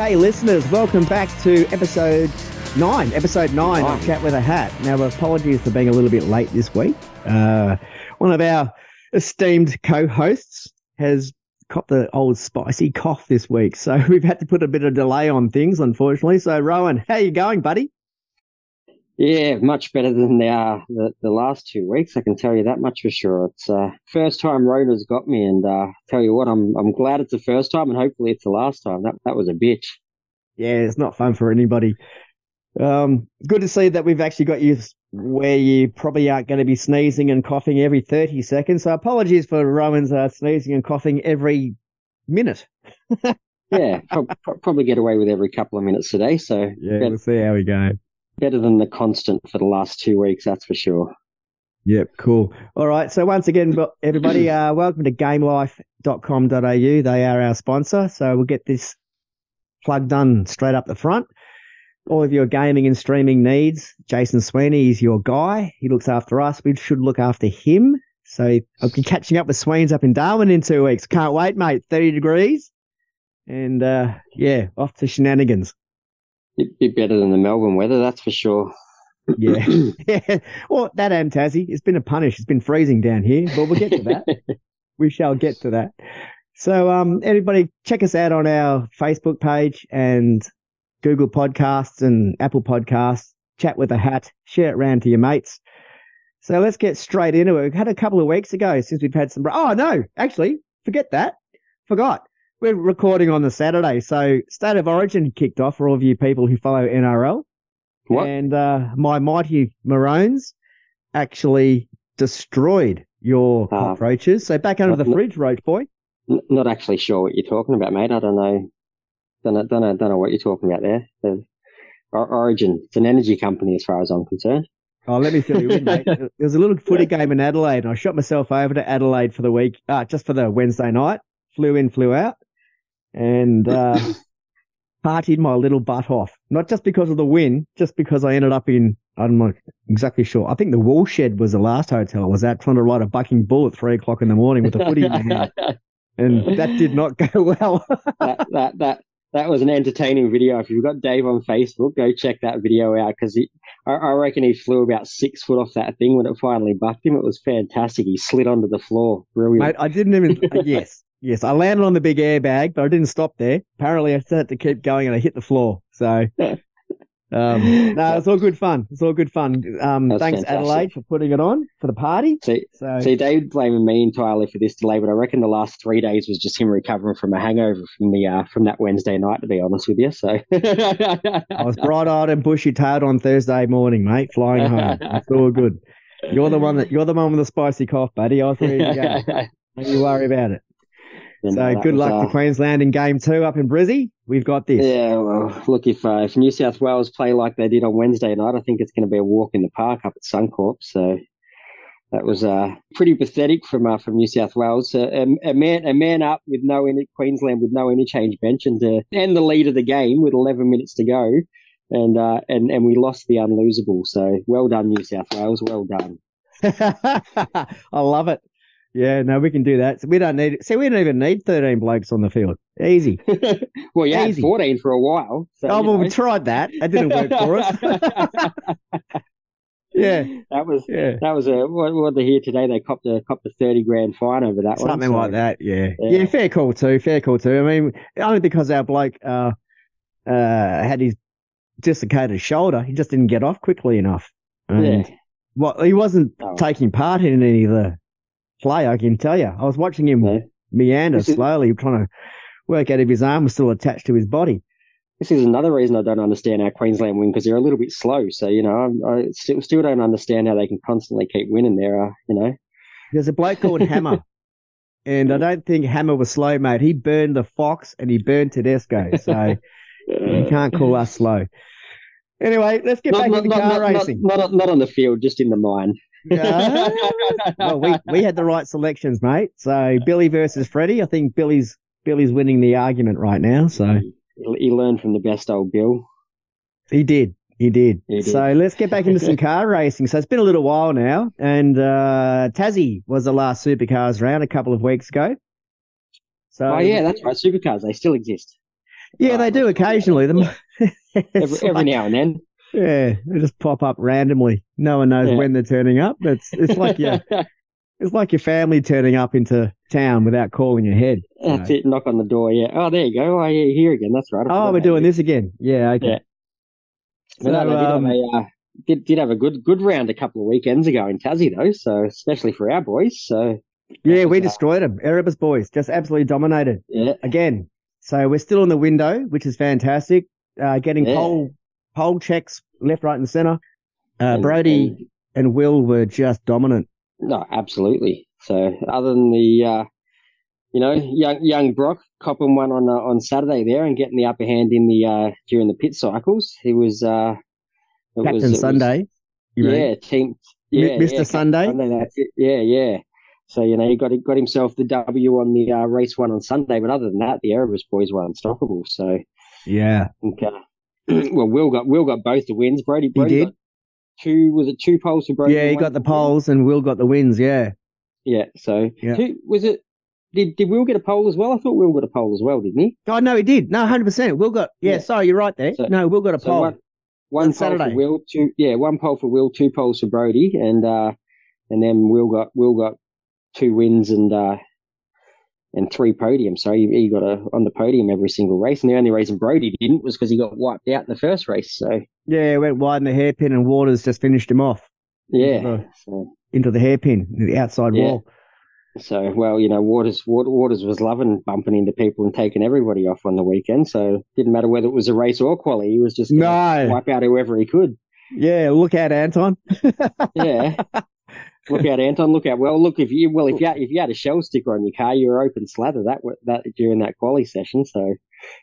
Okay, listeners, welcome back to episode nine. Episode nine of Chat with a Hat. Now, apologies for being a little bit late this week. Uh, one of our esteemed co-hosts has got the old spicy cough this week, so we've had to put a bit of delay on things, unfortunately. So, Rowan, how you going, buddy? Yeah, much better than they are the the last two weeks. I can tell you that much for sure. It's uh, first time Rona's got me, and uh, tell you what, I'm I'm glad it's the first time, and hopefully it's the last time. That that was a bitch. Yeah, it's not fun for anybody. Um, good to see that we've actually got you where you probably aren't going to be sneezing and coughing every 30 seconds. So apologies for Rowan's uh, sneezing and coughing every minute. yeah, pro- pro- probably get away with every couple of minutes today. So yeah, we'll see how we go better than the constant for the last two weeks, that's for sure. Yep, cool. All right. So once again, everybody, uh, welcome to gamelife.com.au. They are our sponsor. So we'll get this plug done straight up the front. All of your gaming and streaming needs. Jason Sweeney is your guy. He looks after us. We should look after him. So I'll be catching up with Sweens up in Darwin in two weeks. Can't wait, mate. 30 degrees. And uh, yeah, off to shenanigans be better than the Melbourne weather, that's for sure. yeah. yeah. Well, that and Tassie, it's been a punish. It's been freezing down here, but we'll get to that. we shall get to that. So, um, everybody, check us out on our Facebook page and Google Podcasts and Apple Podcasts. Chat with a hat, share it around to your mates. So let's get straight into it. We've had a couple of weeks ago since we've had some. Oh no, actually, forget that. Forgot we're recording on the Saturday, so State of Origin kicked off for all of you people who follow NRL. What? And uh, my mighty Maroons actually destroyed your uh, cockroaches. So back under not, the fridge, Roach Boy. Not actually sure what you're talking about, mate. I don't know. Don't know, don't know, don't know what you're talking about there. The Origin, it's an energy company as far as I'm concerned. Oh, let me fill you in, mate. There was a little footy game in Adelaide, and I shot myself over to Adelaide for the week, uh, just for the Wednesday night. Flew in, flew out and uh, partied my little butt off. Not just because of the win, just because I ended up in, I'm not exactly sure. I think the Woolshed was the last hotel I was at trying to ride a bucking bull at three o'clock in the morning with a footy in my hand. And that did not go well. that, that, that, that was an entertaining video. If you've got Dave on Facebook, go check that video out because I, I reckon he flew about six foot off that thing when it finally bucked him. It was fantastic. He slid onto the floor. Brilliant. Mate, I didn't even, yes, Yes, I landed on the big airbag, but I didn't stop there. Apparently, I had to keep going and I hit the floor. So, um, no, it's all good fun. It's all good fun. Um, thanks, fantastic. Adelaide, for putting it on for the party. See, so, see, Dave blaming me entirely for this delay, but I reckon the last three days was just him recovering from a hangover from the uh, from that Wednesday night. To be honest with you, so I was bright-eyed and bushy-tailed on Thursday morning, mate, flying home. It's all good. You're the one that you're the one with the spicy cough, buddy. I was ready to go. Don't you worry about it. So good luck uh, to Queensland in game two up in Brizzy. We've got this. Yeah, well, look, if, uh, if New South Wales play like they did on Wednesday night, I think it's going to be a walk in the park up at Suncorp. So that was uh, pretty pathetic from uh, from New South Wales. Uh, a, a, man a man up with no any Queensland with no interchange bench and to end the lead of the game with 11 minutes to go, and uh, and and we lost the unlosable. So well done, New South Wales. Well done. I love it. Yeah, no, we can do that. So we don't need. See, we don't even need thirteen blokes on the field. Easy. well, yeah, Easy. fourteen for a while. So, oh well, know. we tried that. That didn't work for us. yeah, that was yeah. that was a what, what they hear today. They copped a copped a thirty grand fine over that Something one, like that. Yeah. yeah, yeah, fair call too. Fair call too. I mean, only because our bloke uh, uh, had his dislocated shoulder, he just didn't get off quickly enough. And, yeah. Well, he wasn't oh. taking part in any of the play, I can tell you. I was watching him yeah. meander slowly, trying to work out if his arm was still attached to his body. This is another reason I don't understand our Queensland win because they're a little bit slow. So you know, I, I still, still don't understand how they can constantly keep winning there. Uh, you know, there's a bloke called Hammer, and I don't think Hammer was slow, mate. He burned the Fox and he burned Tedesco, so you can't call us slow. Anyway, let's get not, back not, into not, car racing. Not, not, on the field, just in the mind. Yeah. well, we, we had the right selections, mate. So Billy versus Freddie. I think Billy's Billy's winning the argument right now. So he learned from the best old Bill. He did. He did. He did. So let's get back into some car racing. So it's been a little while now, and uh, Tassie was the last supercars round a couple of weeks ago. So, oh yeah, that's right. Supercars they still exist. Yeah, they do occasionally. Them every, every now and then. Yeah, they just pop up randomly. No one knows Yeah. when they're turning up. It's it's like your it's like your family turning up into town without calling ahead. That's it. Knock on the door. Yeah. Oh, there you go. Oh, yeah, you're here again. That's right. Oh, we're doing you. this again. Yeah, okay. Yeah. But no, So, they did, um, have a, uh, did did have a good good round a couple of weekends ago in Tassie though. So especially for our boys. So Yeah, we destroyed them. Erebus boys just absolutely dominated yeah, again. So we're still in the window, which is fantastic. Uh, getting Yeah. pole pole checks left, right, and center. Uh, And- Brody and- and Will were just dominant. no, absolutely. So other than the uh, you know young young Brock copping one on uh, on Saturday there and getting the upper hand in the uh, during the pit cycles, he was uh, Captain was, was- Sunday. You yeah, mean? team. Yeah, Mr. yeah, Sunday? Sunday. Yeah, yeah. So you know he got got himself the W on the uh, race one on Sunday, but other than that, the Erebus boys were unstoppable. So Yeah. Think, well, Will got Will got both the wins. Brody, Brody did. got two. Was it two poles for Brody? Yeah, he got the poles and Will got the wins. Yeah. Yeah. So Yeah. who was it? Did did Will get a pole as well? I thought Will got a pole as well, didn't he? Oh, no, he did. No, 100%. Will got, yeah, Yeah. sorry, you're right there. So- no, Will got a So pole. one, one on pole Saturday. for Will, two yeah, one pole for Will, two poles for Brody, and uh, and then Will got Will got two wins and uh, and three podiums. So he, he got a on the podium every single race. And the only reason Brody didn't was because he got wiped out in the first race. So Yeah, went wide in the hairpin and Waters just finished him off yeah, the- so, into the hairpin, the outside Yeah. wall. so well, you know, Waters Waters was loving bumping into people and taking everybody off on the weekend. So didn't matter whether it was a race or quali, he was just No. wipe out whoever he could. Yeah, look out, Anton. Yeah. Look out, Anton. Look out. Well, look if you well if you had, if you had a shell sticker on your car, you were open slather that that during that quali session. So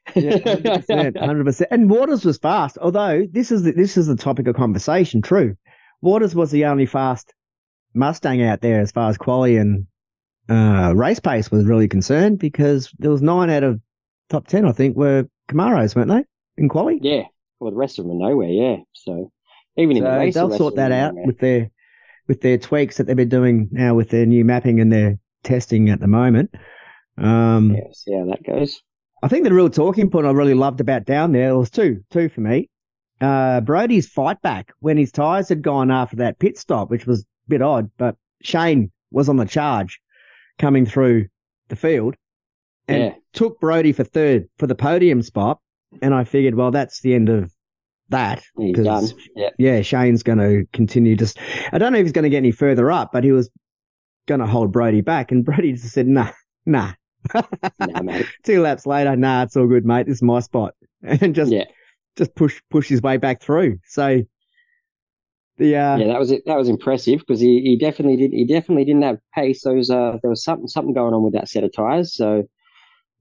hundred percent, percent. And Waters was fast. Although this is the, this is the topic of conversation. True, Waters was the only fast Mustang out there as far as quality and uh, race pace was really concerned because there was nine out of top ten, I think, were Camaros, weren't they, in quality? yeah, well the rest of them are nowhere. Yeah. So even in the race, they'll rest sort that out nowhere. with their with their tweaks that they've been doing now with their new mapping and their testing at the moment. Um, Yeah, see how that goes. I think the real talking point I really loved about down there was two, two for me. Uh, Brody's fight back when his tyres had gone after that pit stop, which was a bit odd, but Shane was on the charge coming through the field and Yeah. took Brody for third for the podium spot. And I figured, well, that's the end of that. He's done. Yeah. Yeah, Shane's going to continue just, I don't know if he's going to get any further up, but he was going to hold Brody back. And Brody just said, nah, nah. Nah, mate. Two laps later, nah, it's all good, mate. This is my spot. And just, Yeah. just push, push his way back through. So the, uh, yeah, that was it. That was impressive because he, he definitely did. He definitely didn't have pace. Those uh, there was something something going on with that set of tires. So,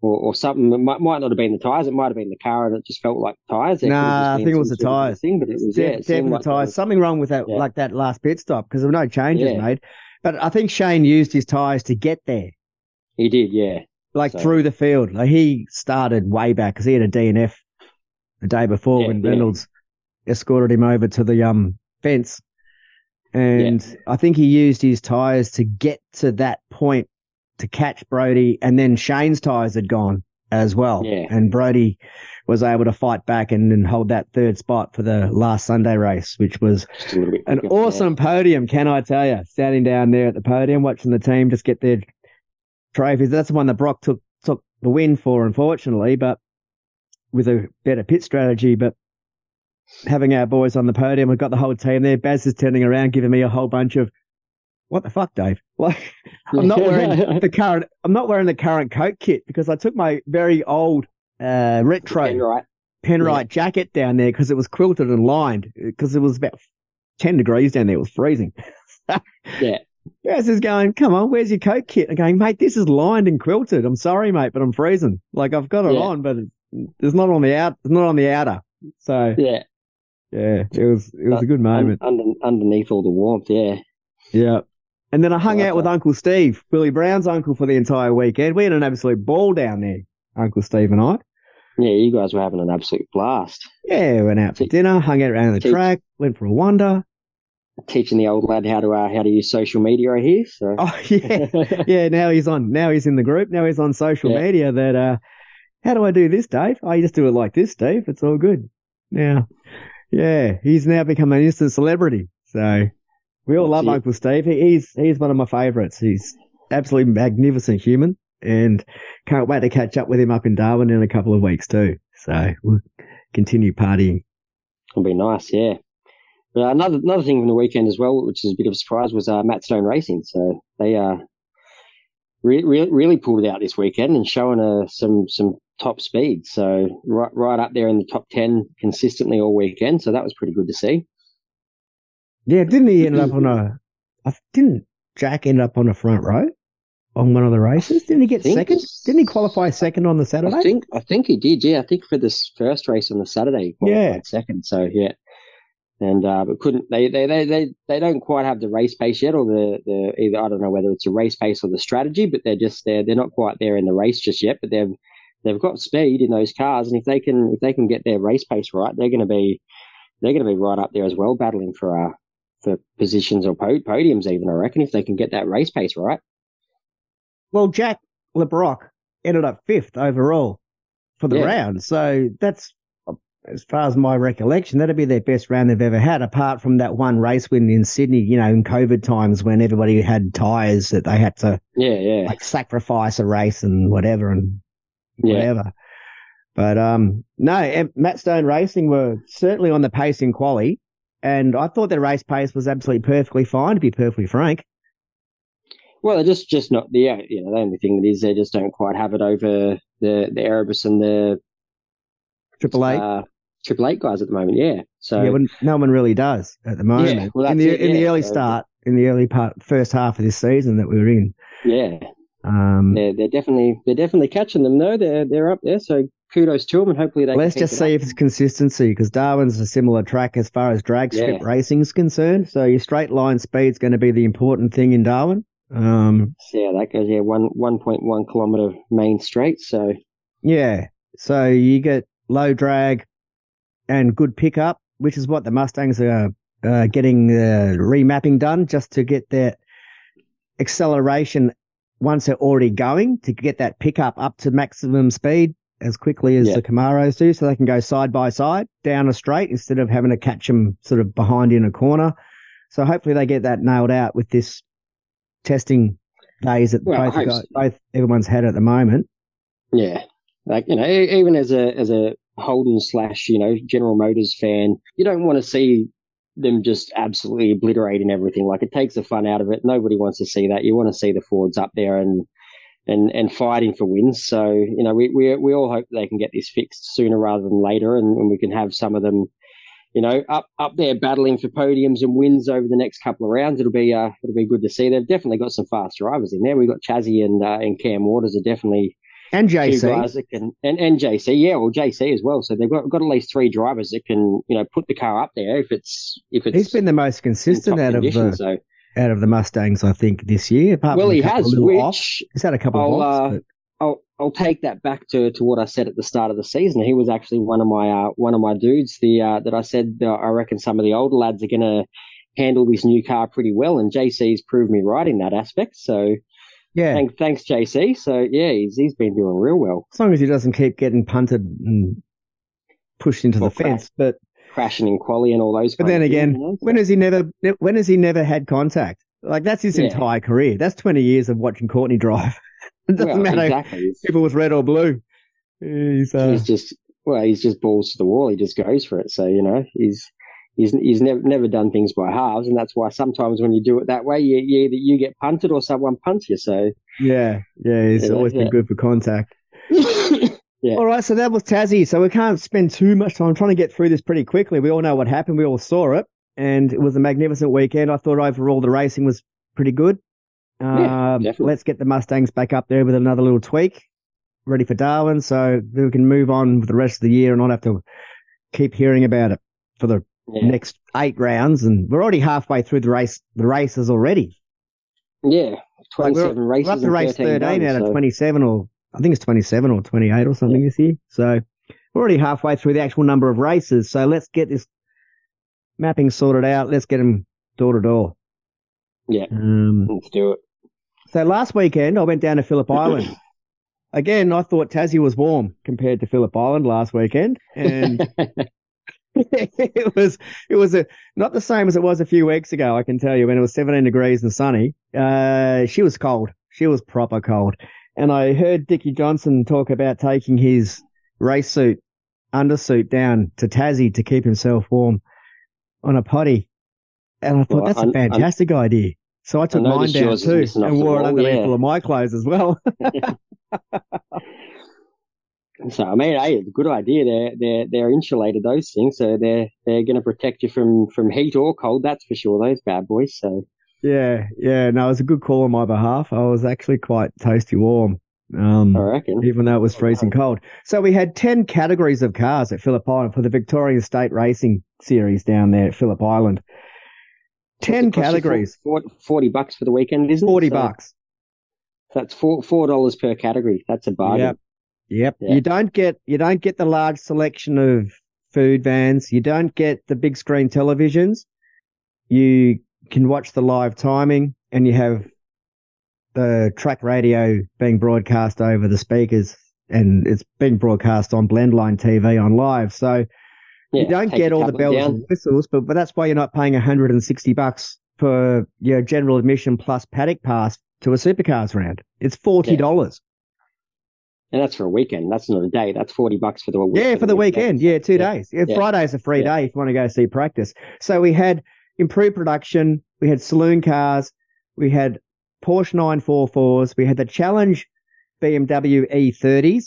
or, or something. It might, might not have been the tires. It might have been the car, and it just felt like tires. Nah, I think it was the tyres. Thing, but it was de- yeah, it definitely like tires. was- Something wrong with that, Yeah. like that last pit stop because there were no changes Yeah. made. But I think Shane used his tires to get there, He did, yeah. like So- through the field. Like he started way back because he had a DNF the day before Yeah, when. Reynolds escorted him over to the um fence. And I think he used his tires to get to that point to catch Brody, and then Shane's tires had gone as well. Yeah. And Brody was able to fight back and, and hold that third spot for the last Sunday race, which was Just a little bit. an awesome podium, can I tell you? Standing down there at the podium, watching the team just get their trophies. That's the one that Brock took took the win for, unfortunately, but with a better pit strategy. But having our boys on the podium, we've got the whole team there. Baz is turning around, giving me a whole bunch of what the fuck, Dave? Like I'm not wearing the current. I'm not wearing the current coat kit because I took my very old uh, retro right. Penrite jacket down there because it was quilted and lined because it was about 10 degrees down there. It was freezing. Yeah. Baz is going, come on, where's your coat kit? I'm going, mate, this is lined and quilted. I'm sorry, mate, but I'm freezing. Like I've got it Yeah. on, but it's, not on the out, it's not on the outer. So Yeah. yeah, it was, it was a good moment. Un- under, underneath all the warmth, yeah. Yeah. And then I hung Like out with. Uncle Steve, Billy Brown's uncle for the entire weekend. We had an absolute ball down there, Uncle Steve and I. Yeah, you guys were having an absolute blast. Yeah, we went out for Te- dinner, hung out around the track, went for a wander. Teaching the old lad how to uh, how to use social media I hear. So Oh yeah, yeah. Now he's on. Now he's in the group. Now he's on social Yeah. media. That uh, How do I do this, Dave? I just do it like this, Dave. It's all good. Now, yeah, he's now become an instant celebrity. So we all love Uncle Steve. He's he's one of my favourites. He's absolutely magnificent human, and can't wait to catch up with him up in Darwin in a couple of weeks too. So we'll continue partying. It'll be nice, yeah. But another another thing from the weekend as well, which is a bit of a surprise, was uh, Matt Stone Racing. So they uh, re- re- really pulled it out this weekend and showing uh, some some top speed. So right right up there in the top ten consistently all weekend. So that was pretty good to see. Yeah, didn't he end up on a? I didn't Jack end up on a front row on one of the races? Didn't he get second? Didn't he qualify second on the Saturday? I think I think he did. Yeah, I think for this first race on the Saturday, yeah, second. So yeah, and uh, but couldn't they, they they they they don't quite have the race pace yet, or the the either I don't know whether it's a race pace or the strategy, but they're just they're they're not quite there in the race just yet. But they've they've got speed in those cars, and if they can if they can get their race pace right, they're going to be they're going to be right up there as well, battling for uh for positions or podiums, even, I reckon, if they can get that race pace right. Well, Jack Le Brocq ended up fifth overall for the Yeah. round. So that's, as far as my recollection, that'd be their best round they've ever had, apart from that one race win in Sydney, you know, in COVID times when everybody had tyres that they had to Yeah, yeah. like sacrifice a race and whatever and Yeah. whatever. But um, no, Matt Stone Racing were certainly on the pace in quali, and I thought their race pace was absolutely perfectly fine, to be perfectly frank. Well, they're just just not the yeah, you know the only thing that is they just don't quite have it over the the Erebus and the Triple Eight, uh, Triple Eight guys at the moment. Yeah, so yeah, when no one really does at the moment. well, in the it, in the early so- start, in the early part, first half of this season that we were in. yeah, Um, they're they're definitely they're definitely catching them though. They're they're up there. So kudos to them, and hopefully they. let's just see up. if it's consistency because Darwin's a similar track as far as drag strip Yeah. racing is concerned. So your straight line speed's going to be the important thing in Darwin. Um, Yeah, that goes yeah one one point one kilometer main straight. So Yeah. So you get low drag and good pickup, which is what the Mustangs are uh, getting uh, remapping done just to get that acceleration once they're already going to get that pickup up to maximum speed as quickly as Yeah. the Camaros do so they can go side by side down a straight instead of having to catch them sort of behind in a corner. So hopefully they get that nailed out with this testing days that Well, both, got, so. both everyone's had at the moment. Yeah, like you know, even as a as a Holden slash you know General Motors fan, you don't want to see them just absolutely obliterating everything. Like it takes the fun out of it. Nobody wants to see that. You want to see the Fords up there and and and fighting for wins. So you know, we we we all hope they can get this fixed sooner rather than later, and, and we can have some of them. You know, up up there battling for podiums and wins over the next couple of rounds. It'll be uh, it'll be good to see. They've definitely got some fast drivers in there. We've got Chazzy and uh, and Cam Waters are definitely And JC. guys that can and, and JC, yeah, well JC as well. So they've got got at least three drivers that can you know put the car up there if it's if it's He's been the most consistent out of the so out of the Mustangs, I think, this year. Apart well, from he has, which off. He's had a couple I'll, of offs, uh, but I'll I'll take that back to, to what I said at the start of the season. He was actually one of my uh, one of my dudes. The uh, that I said uh, I reckon some of the older lads are going to handle this new car pretty well, and JC's proved me right in that aspect. So yeah, thanks, thanks JC. So yeah, he's he's been doing real well, as long as he doesn't keep getting punted and pushed into Or the fence. But crashing in quali and all those. but then things, again, you know? when has he never when has he never had contact? Like that's his Yeah. entire career. That's twenty years of watching Courtney drive. it doesn't well, matter exactly. If it was red or blue. He's uh, he's just well, he's just balls to the wall. He just goes for it. So you know, he's he's he's never never done things by halves, and that's why sometimes when you do it that way, you, you either you get punted or someone punts you. So yeah, yeah. He's Yeah, always been yeah. good for contact. Yeah. All right, so that was Tassie. So we can't spend too much time trying to get through this pretty quickly. We all know what happened. We all saw it, and it was a magnificent weekend. I thought overall the racing was pretty good. Yeah, Um, definitely. let's get the Mustangs back up there with another little tweak, ready for Darwin, so we can move on with the rest of the year and not have to keep hearing about it for the yeah. next eight rounds. And we're already halfway through the race, the races already. yeah, Like, we're- twenty-seven races. We're up to race 13 13 done, out of so- 27, or I think it's 27 or 28 or something this year. So we're already halfway through the actual number of races. So let's get this mapping sorted out. Let's get them door to door. Yeah. Um, Let's do it. so last weekend, I went down to Phillip Island again, I thought Tassie was warm compared to Phillip Island last weekend, and it was it was a not the same as it was a few weeks ago. I can tell you when it was 17 degrees and sunny. Uh, she was cold. She was proper cold. And I heard Dickie Johnson talk about taking his race suit undersuit down to Tassie to keep himself warm on a potty. And I thought well, that's a fantastic I'm, idea. So I took I mine down too and wore it underneath yeah. all of my clothes as well. so I mean, hey, it's a good idea. They're they're they're insulated those things, so they're they're going to protect you from from heat or cold. That's for sure. Those bad boys. So yeah, yeah. No, it was a good call on my behalf. I was actually quite toasty warm. Um, I reckon. Even though it was freezing cold. So we had 10 categories of cars at Phillip Island for the Victorian State Racing Series down there at Phillip Island. 10 categories. 40, 40, bucks for the weekend, isn't 40 it? 40 so bucks. That's four four dollars per category. That's a bargain. Yep. Yep. Yeah. You don't get you don't get the large selection of food vans. You don't get the big screen televisions. You can watch the live timing and you have the track radio being broadcast over the speakers and it's being broadcast on Blendline TV on live. So yeah, you don't get all the bells down. and whistles, but, but that's why you're not paying 160 bucks for your general admission plus paddock pass to a supercars round. It's $40. And that's for a weekend. That's not a day. That's 40 bucks for the weekend. Yeah, for the weekend. Yeah, two yeah. days. Yeah, yeah. Friday's a free day if you want to go see practice. So we had improved production. We had saloon cars. We had Porsche 944s. We had the Challenge BMW E30s.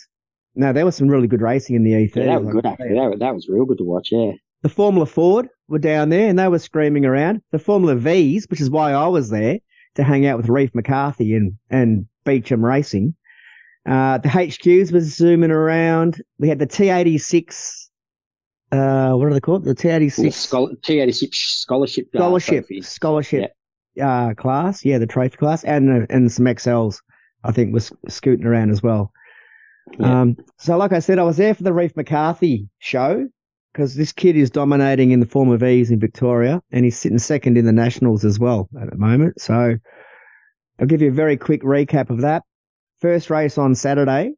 Now, there was some really good racing in the E30s. Yeah, that was good, actually. That, that was real good to watch, yeah. The Formula Ford were down there and they were screaming around. The Formula Vs, which is why I was there to hang out with Reef McCarthy and, and Beacham Racing. Uh, the HQs was zooming around. We had the T86 uh, what are they called? The T86 T86 scholarship uh, scholarship scholarship yeah. uh, class. Yeah, the trophy class, and uh, and some XLs. I think was scooting around as well. Yeah. Um, so, like I said, I was there for the Reef McCarthy show because this kid is dominating in the Formula V's in Victoria, and he's sitting second in the nationals as well at the moment. So, I'll give you a very quick recap of that. First race on Saturday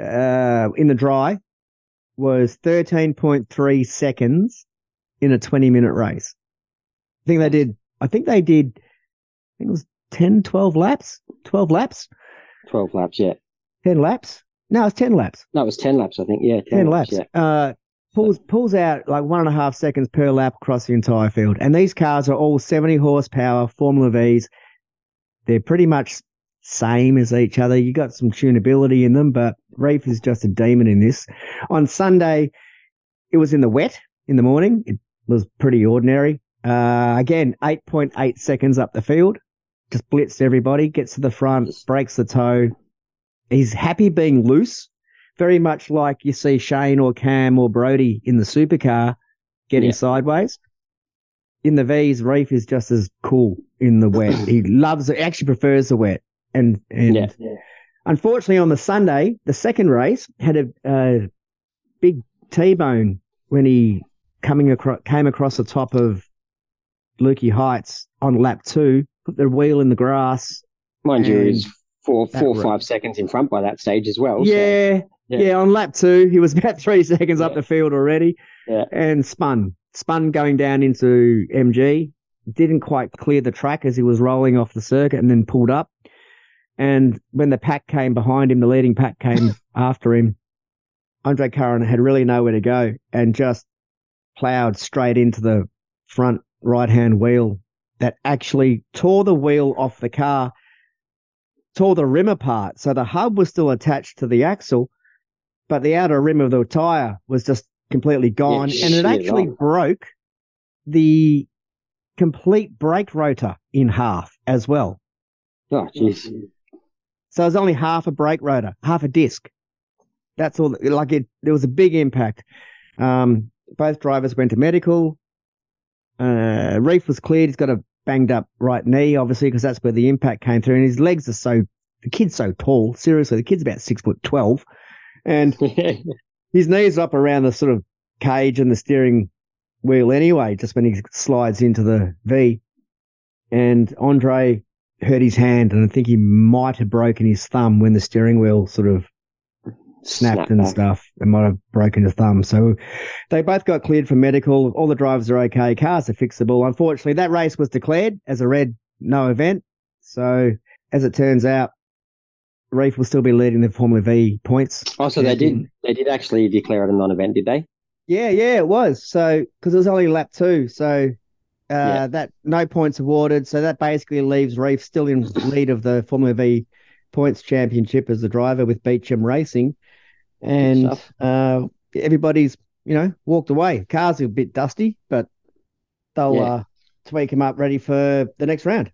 uh, in the dry was 13.3 seconds in a 20 minute race. I think they did, I think they did, I think it was 10, 12 laps, 12 laps. 12 laps, yeah. 10 laps. No, it's 10 laps. No, it was 10 laps, I think. Yeah. 10, 10 laps. laps. Yeah. Uh, pulls, pulls out like one and a half seconds per lap across the entire field. And these cars are all 70 horsepower Formula Vs. They're pretty much same as each other. You got some tunability in them, but Reef is just a demon in this. On Sunday, it was in the wet in the morning. It was pretty ordinary. Uh, again, 8.8 seconds up the field. Just blitzed everybody, gets to the front, breaks the tow. He's happy being loose, very much like you see Shane or Cam or Brody in the supercar getting yeah. sideways. In the V's, Reef is just as cool in the wet. he loves it, actually prefers the wet and and yeah. unfortunately on the Sunday, the second race had a, a big T-bone when he coming across came across the top of Lukey Heights on lap two, put the wheel in the grass. Mind you, he's four, four, five seconds in front by that stage as well. Yeah, so, yeah, yeah. On lap two, he was about three seconds yeah. up the field already, yeah. and spun, spun going down into MG. Didn't quite clear the track as he was rolling off the circuit, and then pulled up. And when the pack came behind him, the leading pack came after him. Andre Curran had really nowhere to go and just plowed straight into the front right hand wheel that actually tore the wheel off the car, tore the rim apart. So the hub was still attached to the axle, but the outer rim of the tire was just completely gone. Yeah, and it actually broke the complete brake rotor in half as well. Oh, jeez. So it was only half a brake rotor, half a disc. That's all. Like it, there was a big impact. Um, both drivers went to medical. Uh, Reef was cleared. He's got a banged up right knee, obviously, because that's where the impact came through. And his legs are so, the kid's so tall. Seriously, the kid's about six foot 12. And his knees up around the sort of cage and the steering wheel anyway, just when he slides into the V. And Andre hurt his hand, and I think he might have broken his thumb when the steering wheel sort of snapped Snapped and back. stuff and might have broken his thumb. So they both got cleared for medical. All the drivers are okay. Cars are fixable. Unfortunately, that race was declared as a red no event. So as it turns out, Reef will still be leading the Formula V points. Oh, so they did. They did actually declare it a non-event, did they? Yeah, yeah, it was. So because it was only lap two, so Yeah. that no points awarded. So that basically leaves Reef still in lead of the Formula V points championship as the driver with Beacham Racing, and uh, everybody's you know walked away. Cars are a bit dusty, but they'll Yeah. uh, tweak them up ready for the next round.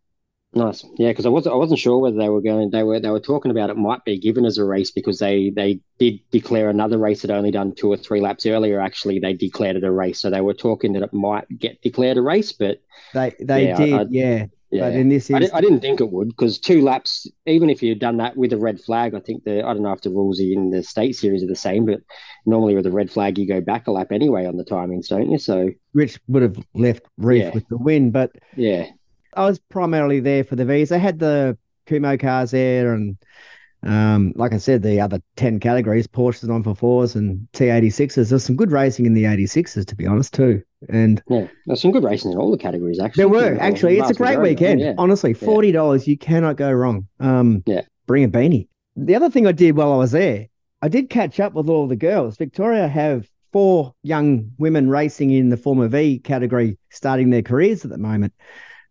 Nice, yeah, because I wasn't I wasn't sure whether they were going. They were they were talking about it might be given as a race because they they did declare another race that only done two or three laps earlier. Actually, they declared it a race, so they were talking that it might get declared a race. But They they Yeah, did, I- yeah. yeah, But in this I, instance, didn't, I didn't think it would because two laps, even if you'd done that with a red flag, I think the I don't know if the rules in the state series are the same, but normally with a red flag you go back a lap anyway on the timings, don't you? So which would have left Reef Yeah. with the win, but yeah, I was primarily there for the V's. They had the Kumho cars there, and um, like I said, the other ten categories: Porsches, nine four fours, and T86s. There's some good racing in the 86s, to be honest, too. And yeah, there's some good racing in all the categories actually. there were Well, actually, it's a great weekend. Yeah. Honestly, forty dollars, you cannot go wrong. Um, Yeah. bring a beanie. The other thing I did while I was there, I did catch up with all the girls. Victoria have four young women racing in the Formula V category, starting their careers at the moment,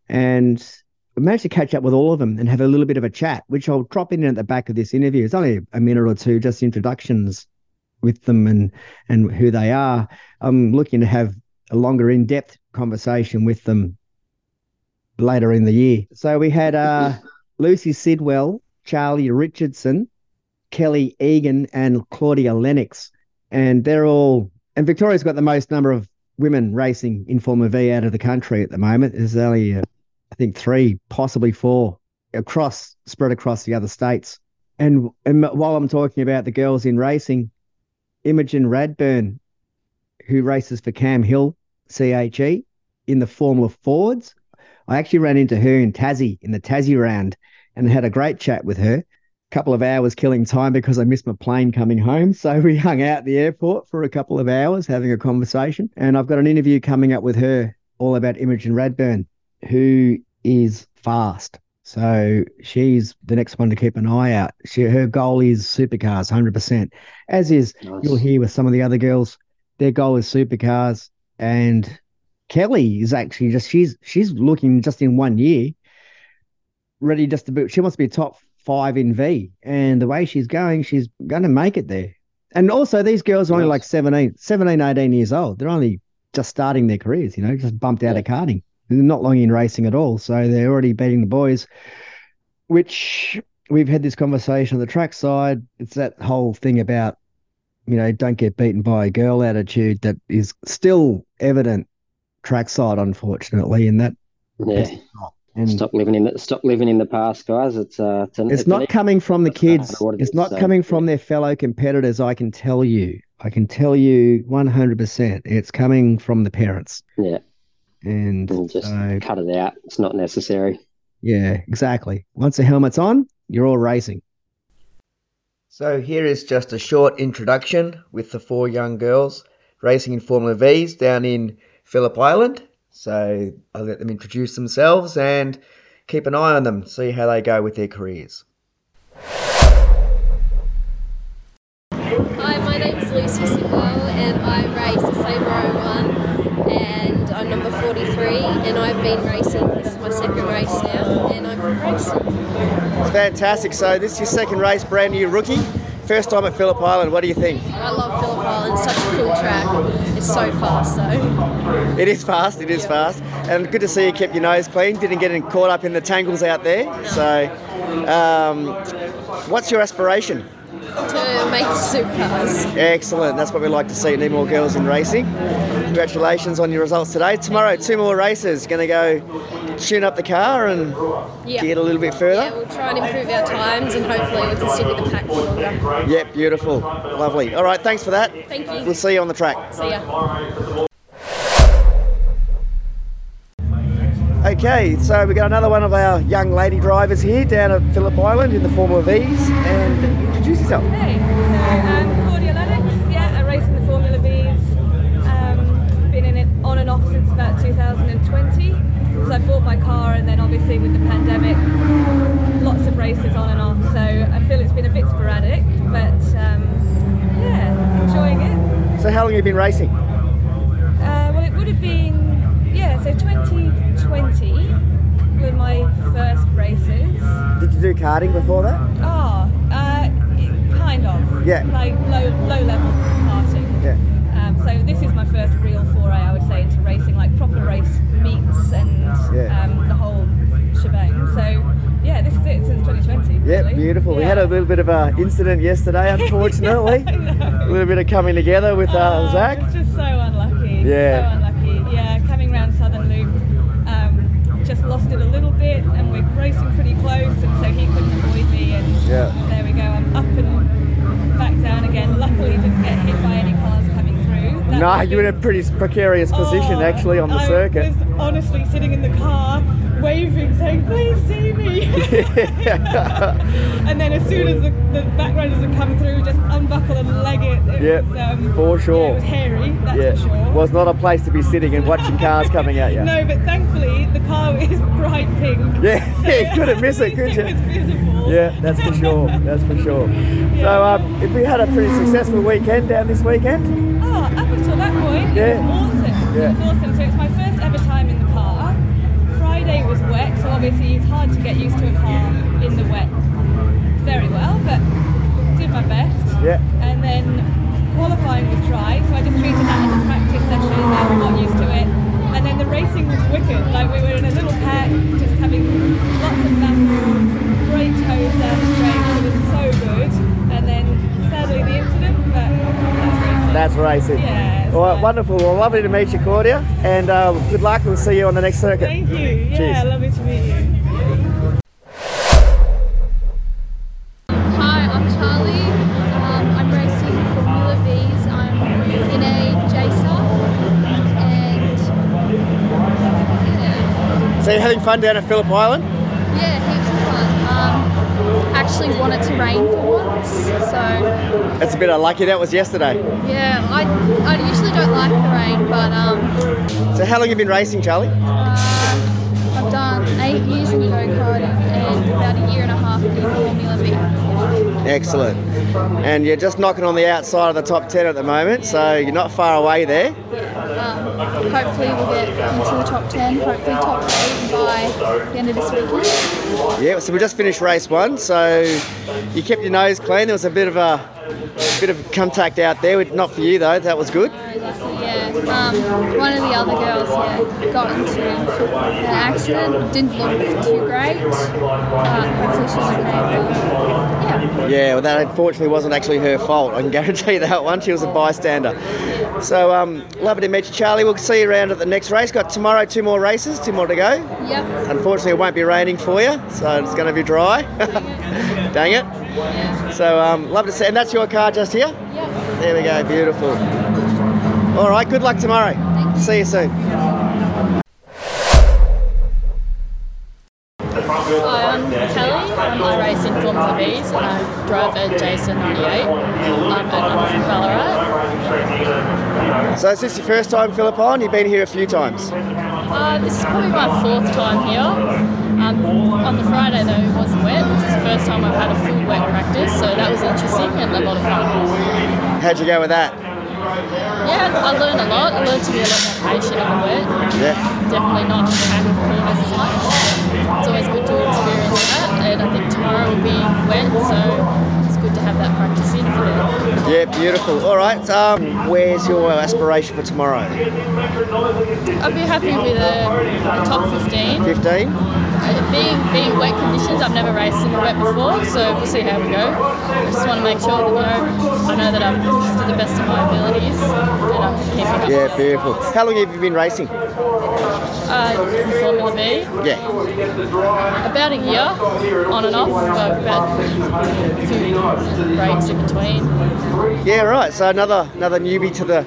and I managed to catch up with all of them and have a little bit of a chat, which I'll drop in at the back of this interview. It's only a minute or two, just introductions with them and and who they are. I'm looking to have a longer, in-depth conversation with them later in the year. So we had uh, Lucy Sidwell, Charlie Richardson, Kellie Egan, and Claudia Lennox, and they're all. And Victoria's got the most number of women racing in Formula V out of the country at the moment. There's only, uh, I think, three, possibly four, across spread across the other states. And and while I'm talking about the girls in racing, Imogen Radburn, who races for Cam Hill CHE in the Formula Fords. I actually ran into her in Tassie in the Tassie round and had a great chat with her. A couple of hours killing time because I missed my plane coming home. So we hung out at the airport for a couple of hours having a conversation. And I've got an interview coming up with her all about Imogen Radburn, who is fast. So she's the next one to keep an eye out. She her goal is supercars, hundred percent. As is Nice. you'll hear with some of the other girls, their goal is supercars. And Kellie is actually just she's she's looking just in one year, ready just to be she wants to be top five in V. And the way she's going, she's gonna make it there. And also these girls are only Nice. like 17, 17, 18 years old. They're only just starting their careers, you know, just bumped out Yeah. of karting. They're not long in racing at all. So they're already beating the boys, which we've had this conversation on the track side. It's that whole thing about, you know, don't get beaten by a girl attitude that is still evident trackside, unfortunately, and that yeah. and Stop living in the stop living in the past, guys. It's uh, it's, an, it's it's not coming from the kids. it It's not so, coming from their fellow competitors. I can tell you. I can tell you 100%. It's coming from the parents. yeah, And and just so, cut it out. It's not necessary. yeah, exactly. Once the helmet's on, you're all racing. So here is just a short introduction with the four young girls racing in Formula V's down in Phillip Island. So I'll let them introduce themselves and keep an eye on them, see how they go with their careers. Hi, my name's Lucy Sidwell and I race the Sabre 01 and I'm number 43 and I've been racing, this is my second race now and I'm racing. Fantastic. So this is your second race, brand new rookie. First time at Phillip Island. What do you think? I love Phillip Island, such a cool track. It's so fast though. It is fast. It is fast, and good to see you kept your nose clean. Didn't get caught up in the tangles out there. So, um, what's your aspiration? To make supercars. Excellent. That's what we like to see. Need more girls in racing. Congratulations on your results today. Tomorrow, two more races. Going to go tune up the car and Yeah. get a little bit further. Yeah, we'll try and improve our times and hopefully we can stick with the pack for longer. Yep, beautiful, lovely. All right, thanks for that. Thank you. We'll see you on the track. See ya. Okay, so we've got another one of our young lady drivers here down at Phillip Island in the Formula V's. And introduce yourself. Hey, so um, Claudia Lennox, yeah, I race in the Formula V's. Um, been in it on and off since about 2020. So I bought my car, and then obviously with the pandemic, lots of races on and off. So I feel it's been a bit sporadic, but um, yeah, enjoying it. So, how long have you been racing? Uh, well, it would have been, yeah, so 2020 were my first races. Did you do karting before that? Oh, uh, kind of. Yeah. Like low low level karting. Yeah. Um, so this is my first real foray, I would say, into racing, like proper race meets and Yeah. um, the whole shebang. So yeah, this is it since 2020. Yeah, really. beautiful. We had a little bit of an incident yesterday, unfortunately. A little bit of coming together with uh, Oh, Zach. Just so unlucky. Yeah. So unlucky. Yeah, coming round Southern Loop, um, just lost it a little bit, and we're racing pretty close, and so he couldn't avoid me, and Yeah. there we go. I'm up and back down again. Luckily, didn't get hit by any cars coming through. That No, you're in a pretty precarious position Oh, actually on the I circuit. was honestly sitting in the car, waving, saying, "Please see me." and then as soon as the, the backgrounders had come through, just unbuckle and leg it. it Yep, was, um, for sure. Yeah, it was hairy, that's yeah, for sure. was not a place to be sitting and watching cars coming at you. No, but thankfully the car is bright pink. Yeah, So you couldn't miss it, could you? It was visible. Yeah, that's for sure. That's for sure. So, um, if we had a pretty successful weekend down this weekend. Oh, up until that point, Yeah. it was awesome. Yeah. It was awesome. So it's my first ever time in the car. Friday was wet, so obviously it's hard to get used to a car in the wet very well, but did my best. Yeah. And then qualifying was dry, so I just treated that as a practice session and we got used to it. And then the racing was wicked. Like we were in a little pack, just having lots of battles, great tows down the straight. It was so good. And then sadly the incident, that's racing. That's racing. Yeah, All right, fine. wonderful. Well, lovely to meet you, Claudia, and uh, good luck. We'll see you on the next circuit. Thank you. Yeah, Cheers. lovely to meet you. Hi, I'm Charlie. Um, I'm racing Formula V's. I'm in a JSA and yeah, So you're having fun down at Phillip Island? yeah, heaps of fun. Um, actually wanted to rain for once, so That's a bit unlucky. That was yesterday. yeah, I, I usually don't like the rain, but um, So how long have you been racing, Charlie? uh, I've done eight years in go-karting and about a year and a half in Formula V. Excellent. And you're just knocking on the outside of the top 10 at the moment, so you're not far away there. Um, hopefully we'll get into the top 10, hopefully top 8 by the end of this weekend. Yeah, so we just finished race one, so you kept your nose clean. There was a bit of a bit of contact out there, not for you though. That was good. Yeah, um, one of the other girls, yeah, got into an accident. Didn't look too great. Uh, hopefully she's okay. But yeah, Yeah, well, that unfortunately wasn't actually her fault. I can guarantee that one. She was a bystander. So, um, lovely to meet you, Charlie. We'll see you around at the next race. Got tomorrow two more races, two more to go. yep. Unfortunately, it won't be raining for you, so it's going to be dry. Dang it. Yeah. So, um, love to see. And that's your car just here. Yep. There we go. Beautiful. All right. Good luck tomorrow. You. See you soon. I race in Formula V's and I drive a Jason 98 um, and I'm from Ballarat. So, is this your first time, Phillip Island? You've been here a few times. Uh, this is probably my fourth time here. Um, on the Friday though it wasn't wet, which is the first time I've had a full wet practice, so that was interesting and a lot of fun. How'd you go with that? Yeah, I learned a lot. I learned to be a lot more patient on the wet. Yeah. Definitely not tackle corners as much. It's always good to experience that, and I think tomorrow will be wet, so it's good to have that practice in for them. Yeah, beautiful. All right. Um, where's your aspiration for tomorrow? I'd be happy with a, a top 15. 15? Uh, being being wet conditions, I've never raced in the wet before, so we'll see how we go. I just want to make sure that you know I know that I've pushed to the best of my abilities and I'm keeping up. Yeah, beautiful. How long have you been racing? Uh, in Formula V, Yeah. about a year, on and off, uh, about a few breaks in between. Yeah, right. So another another newbie to the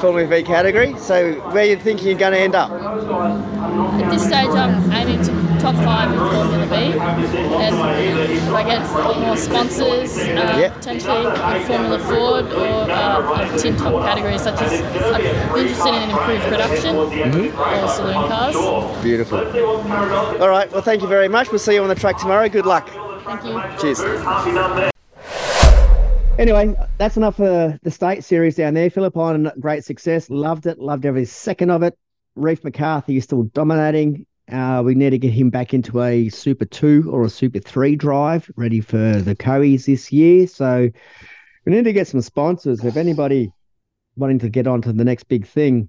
Formula V category. So where you thinking you're going to end up? at this stage, I'm aiming to top five in Formula V, and if I get more sponsors, uh, Yep. potentially in Formula Ford or uh, a tin top category, such as I'm interested in improved production or saloon cars. Beautiful. All right. Well, thank you very much. We'll see you on the track tomorrow. Good luck. Thank you. Cheers. Anyway, that's enough for the state series down there. Phillip Island, great success. Loved it. Loved every second of it. Reef McCarthy is still dominating. Uh, we need to get him back into a Super 2 or a Super 3 drive, ready for the Coes this year. So we need to get some sponsors. If anybody wanting to get on to the next big thing,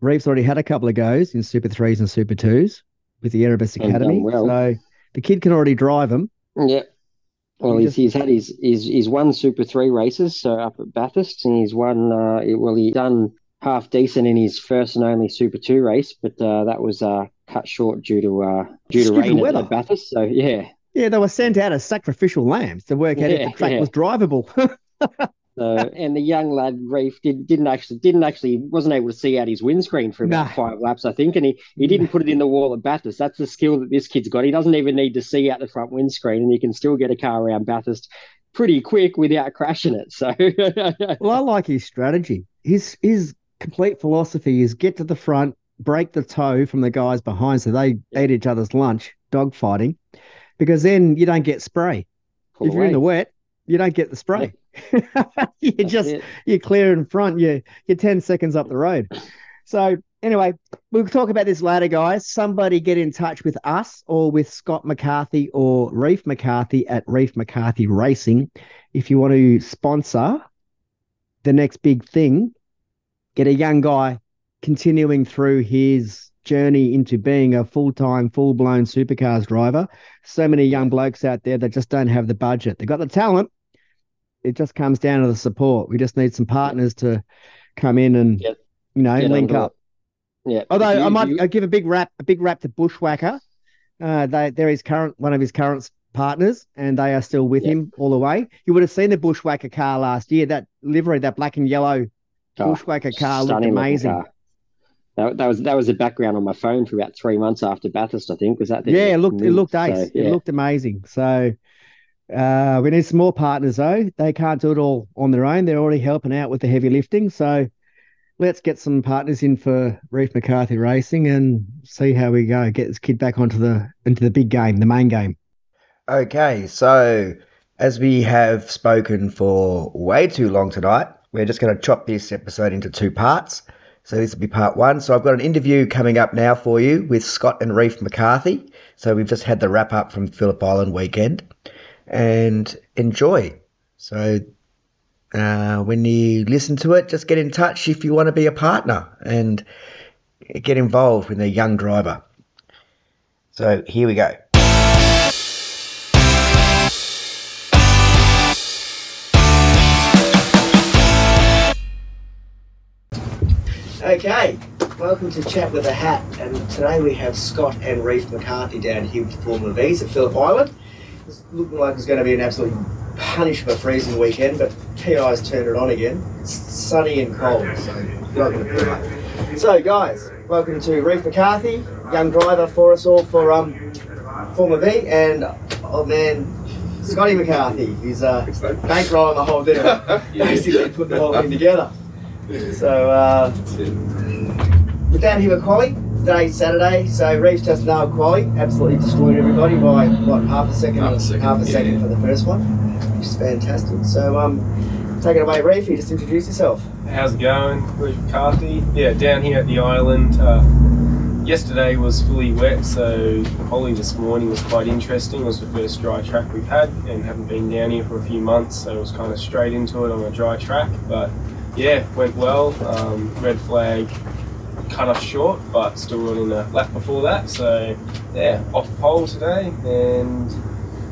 Reef's already had a couple of goes in Super 3s and Super 2s with the Erebus Academy. well. So the kid can already drive them. Yeah. Well, he's, he's had his, his he's won Super Three races, so up at Bathurst, and he's won. Uh, well, he done half decent in his first and only Super Two race, but uh, that was uh, cut short due to uh, due to Stupid rain at, weather. at Bathurst. So yeah, Yeah, they were sent out as sacrificial lambs to work out if the track yeah. was drivable. So, and the young lad Reef did, didn't actually didn't actually wasn't able to see out his windscreen for about Nah. five laps, I think, and he, he didn't put it in the wall at Bathurst. That's the skill that this kid's got. He doesn't even need to see out the front windscreen, and he can still get a car around Bathurst pretty quick without crashing it. So, well, I like his strategy. His his complete philosophy is get to the front, break the tow from the guys behind, so they eat each other's lunch, dogfighting, because then you don't get spray. pull if you're in the wet, you don't get the spray. you That's just it. you're clear in front. You you're ten seconds up the road. So anyway, we'll talk about this later, guys. Somebody get in touch with us or with Scott McCarthy or Reef McCarthy at Reef McCarthy Racing if you want to sponsor the next big thing. Get a young guy continuing through his journey into being a full-time, full-blown supercars driver. So many young blokes out there that just don't have the budget. They've got the talent. It just comes down to the support. We just need some partners to come in and Get- you know get link up. Yeah. Although You- I might you- give a big rap, a big rap to Bushwhacker. Uh, they they're his current one of his current partners, and they are still with Yeah. him all the way. You would have seen the Bushwhacker car last year. That livery, that black and yellow Oh, Bushwhacker car looked stunning amazing. car. That, that was that was the background on my phone for about three months after Bathurst, I think. Was that the Yeah, it looked it move? looked So, ace. yeah. It looked amazing. So uh, we need some more partners though. They can't do it all on their own. They're already helping out with the heavy lifting. So let's get some partners in for Reef McCarthy Racing and see how we go. Get this kid back onto the into the big game, the main game. Okay, so as we have spoken for way too long tonight, we're just going to chop this episode into two parts. So this will be part one. So I've got an interview coming up now for you with Scott and Reef McCarthy. So we've just had the wrap up from Phillip Island weekend, and enjoy. So uh, when you listen to it, just get in touch if you want to be a partner and get involved with a young driver. So here we go. Okay, welcome to Chat with a Hat, and today we have Scott and Reef McCarthy down here with Formula V's at Phillip Island. It's looking like it's going to be an absolute punish of a freezing weekend, but PI's turned it on again. It's sunny and cold, so not going to put up. So, guys, welcome to Reef McCarthy, young driver for us all for um, Formula V, and old man Scotty McCarthy. He's uh, bankrolling the whole thing, basically put the whole thing together. So uh, we're down here with Quali. Today's Saturday, so Reef's just now Quali absolutely destroyed everybody by what half a second, Half a second, half a yeah, second yeah. for the first one, which is fantastic. So um, take it away, Reef. You just introduce yourself. How's it going? Reef McCarthy. Yeah, down here at the island. Uh, yesterday was fully wet, so Quali this morning was quite interesting. It was the first dry track we've had and haven't been down here for a few months, so it was kind of straight into it on a dry track. But yeah, went well. Um, red flag cut us short, but still running a lap before that. So yeah, off pole today and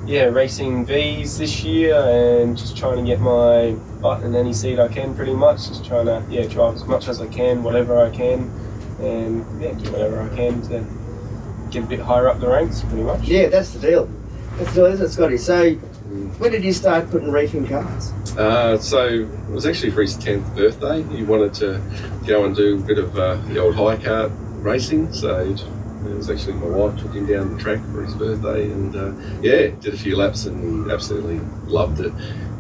yeah, racing V's this year and just trying to get my butt in any seat I can pretty much. Just trying to yeah, drive as much as I can, whatever I can, and yeah, do whatever I can to get a bit higher up the ranks pretty much. Yeah, that's the deal. That's the deal, isn't it, Scotty? So when did you start putting Reef in cars? Uh, so it was actually for his 10th birthday. He wanted to go and do a bit of uh, the old high kart racing. So it was actually my wife took him down the track for his birthday, and uh, yeah, did a few laps and he absolutely loved it.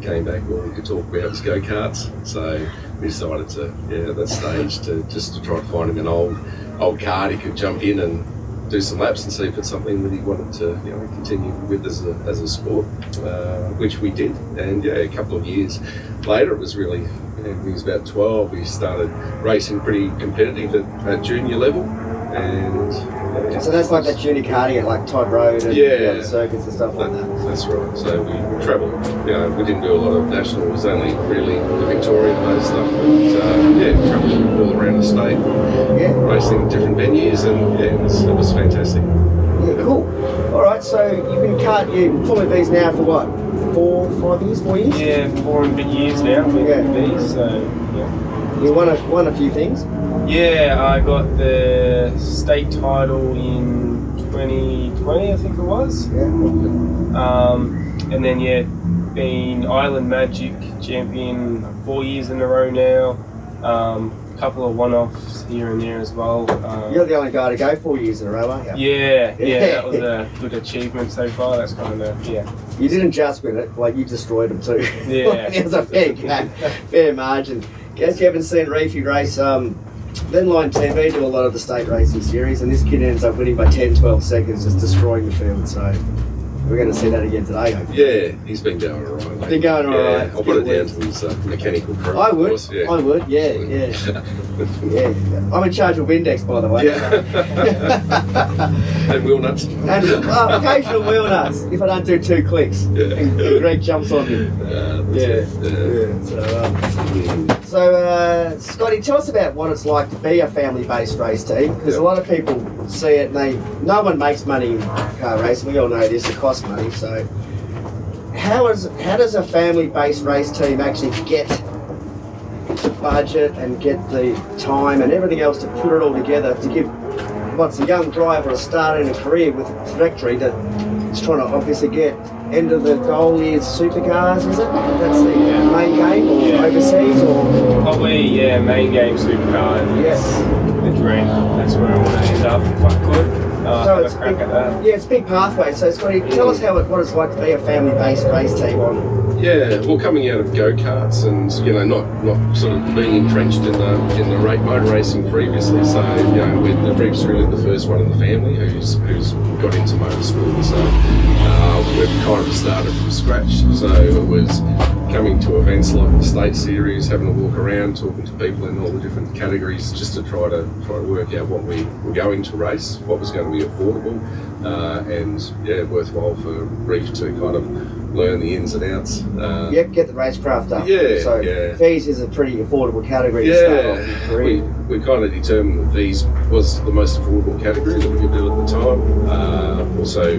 Came back, all we could talk about was go karts. So we decided to, yeah, at that stage, to just to try to find him an old old cart he could jump in and do some laps and see if it's something that he wanted to you know continue with as a, as a sport, uh, which we did. And yeah, a couple of years later, it was really you know, he was about 12. We started racing pretty competitive at, at junior level, and yeah, So that's like that junior karting at like Todd Road and Yeah. the other circuits and stuff like that. That's right. So we travelled. You know, we didn't do a lot of national. It was only really the Victorian based stuff. But uh, yeah, travelled all around the state, Yeah. racing in different venues, and yeah, it was, it was fantastic. Yeah, cool. All right, so you've been kart, you Formula V's now for what? Four, five years, four years? Yeah, four and a bit years now with Yeah. these. So yeah. You won a, won a few things. Yeah, I got the state title in 2020, I think it was. Yeah. Um, and then yeah, been Island Magic champion four years in a row now. Um, a couple of one-offs here and there as well. Um, You're the only guy to go four years in a row, aren't you? yeah, yeah, that was a good achievement so far. That's kind of yeah. You didn't just win it, like you destroyed them too. Yeah. it was a fair fair margin. Guess you haven't seen Reefy race. Um, Lenline TV do a lot of the state racing series, and this kid ends up winning by 10, 12 seconds, just destroying the field. So we're going to see that again today. hopefully. Yeah, he's been going all right. mate. Been going all yeah, right. I'll put it down to his uh, mechanical crew. I would. course, yeah. I would. Yeah, yeah, yeah. I'm in charge of Windex, by the way. Yeah. and wheel nuts. And uh, occasional wheel nuts if I don't do two clicks. Yeah. And, Greg jumps on me. Uh, Yeah. it, yeah. Yeah. So, um, so uh, Scotty, tell us about what it's like to be a family-based race team, because a lot of people see it and they no one makes money in car racing. We all know this; it costs money. So, how is how does a family-based race team actually get the budget and get the time and everything else to put it all together to give what's a young driver a start in a career with a trajectory that is trying to obviously get end of the goal is supercars, is it? That's the main game or Yeah. overseas or Probably yeah, main game supercar. Yes. the dream. That's where I want to end up if I could. Uh, So it's crack big- at that. yeah, it's a big pathway. So Scotty, tell us how it, what it's like to be a family based race team on Yeah, well, coming out of go karts and you know not not sort of being entrenched in the in the rate motor racing previously, so you know with the Reef's really the first one in the family who's who's got into motorsport. So uh, we've kind of started from scratch. So it was coming to events like the state series, having a walk around, talking to people in all the different categories, just to try to try to work out what we were going to race, what was going to be affordable, uh, and yeah, worthwhile for Reef to kind of learn the ins and outs. Uh, Yep, get the racecraft up. Yeah, So yeah. V's is a pretty affordable category to start off your Yeah, we, we kind of determined that these was the most affordable category that we could do at the time. Uh, also,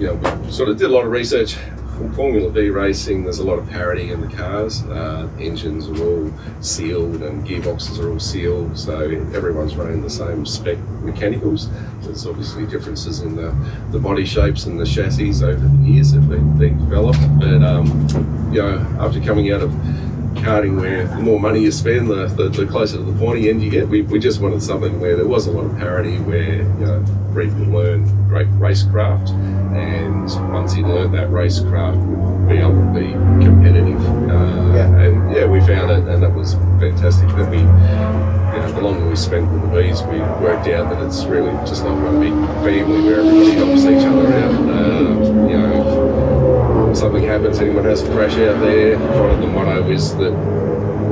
you know, we sort of did a lot of research. For Formula V racing, there's a lot of parity in the cars. Uh, engines are all sealed and gearboxes are all sealed, so everyone's running the same spec mechanicals. There's obviously differences in the, the body shapes and the chassis over the years that have been, been developed. But um, you know, after coming out of karting where the more money you spend, the, the, the closer to the pointy end you get. We, we just wanted something where there was a lot of parity, where you know Could learn great racecraft, and once he learned that racecraft, would be able to be competitive. Uh, Yeah. And yeah, we found it, and that was fantastic. Then we, you know, the longer we spent with the V's, we worked out that it's really just like one big family where everybody helps each other out. Uh, you know, if something happens, anyone has a crash out there, kind of the motto is that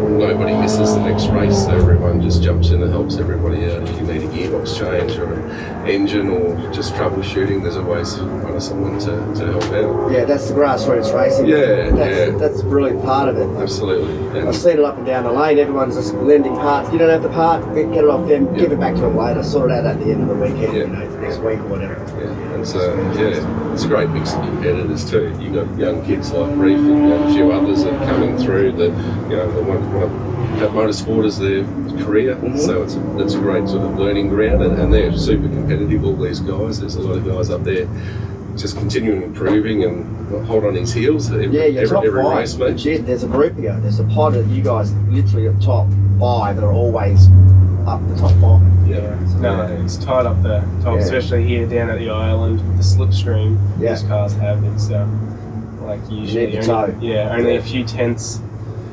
nobody misses the next race, so everyone just jumps in and helps everybody out. If you need a gearbox change or an engine or just troubleshooting, there's always kind of someone to, to help out. Yeah, that's the grassroots racing. Yeah, that's, yeah. that's a brilliant part of it. Absolutely. And I've seen it up and down the lane. Everyone's just lending parts. You don't have the part, get, get it off them, Yeah. give it back to them later, sort it out at the end of the weekend, Yeah. you know, next week or whatever. Yeah, and so yeah, it's a great mix of competitors too. You've got young kids like Reef and a few others that are coming through that you know they want, want to have motorsport as their career. Mm-hmm. So it's a, it's a great sort of learning ground, and, and they're super competitive. All these guys, there's a lot of guys up there just continuing improving and hold on his heels every, Yeah, your every, top every five. race, mate. There's a group here. There's a pod of you guys, literally the top five that are always up the top five. Yeah, no, it's tight up the top, Yeah. especially here down at the island with the slipstream Yeah. these cars have. It's um, like usually need only, yeah, only Yeah. a few tenths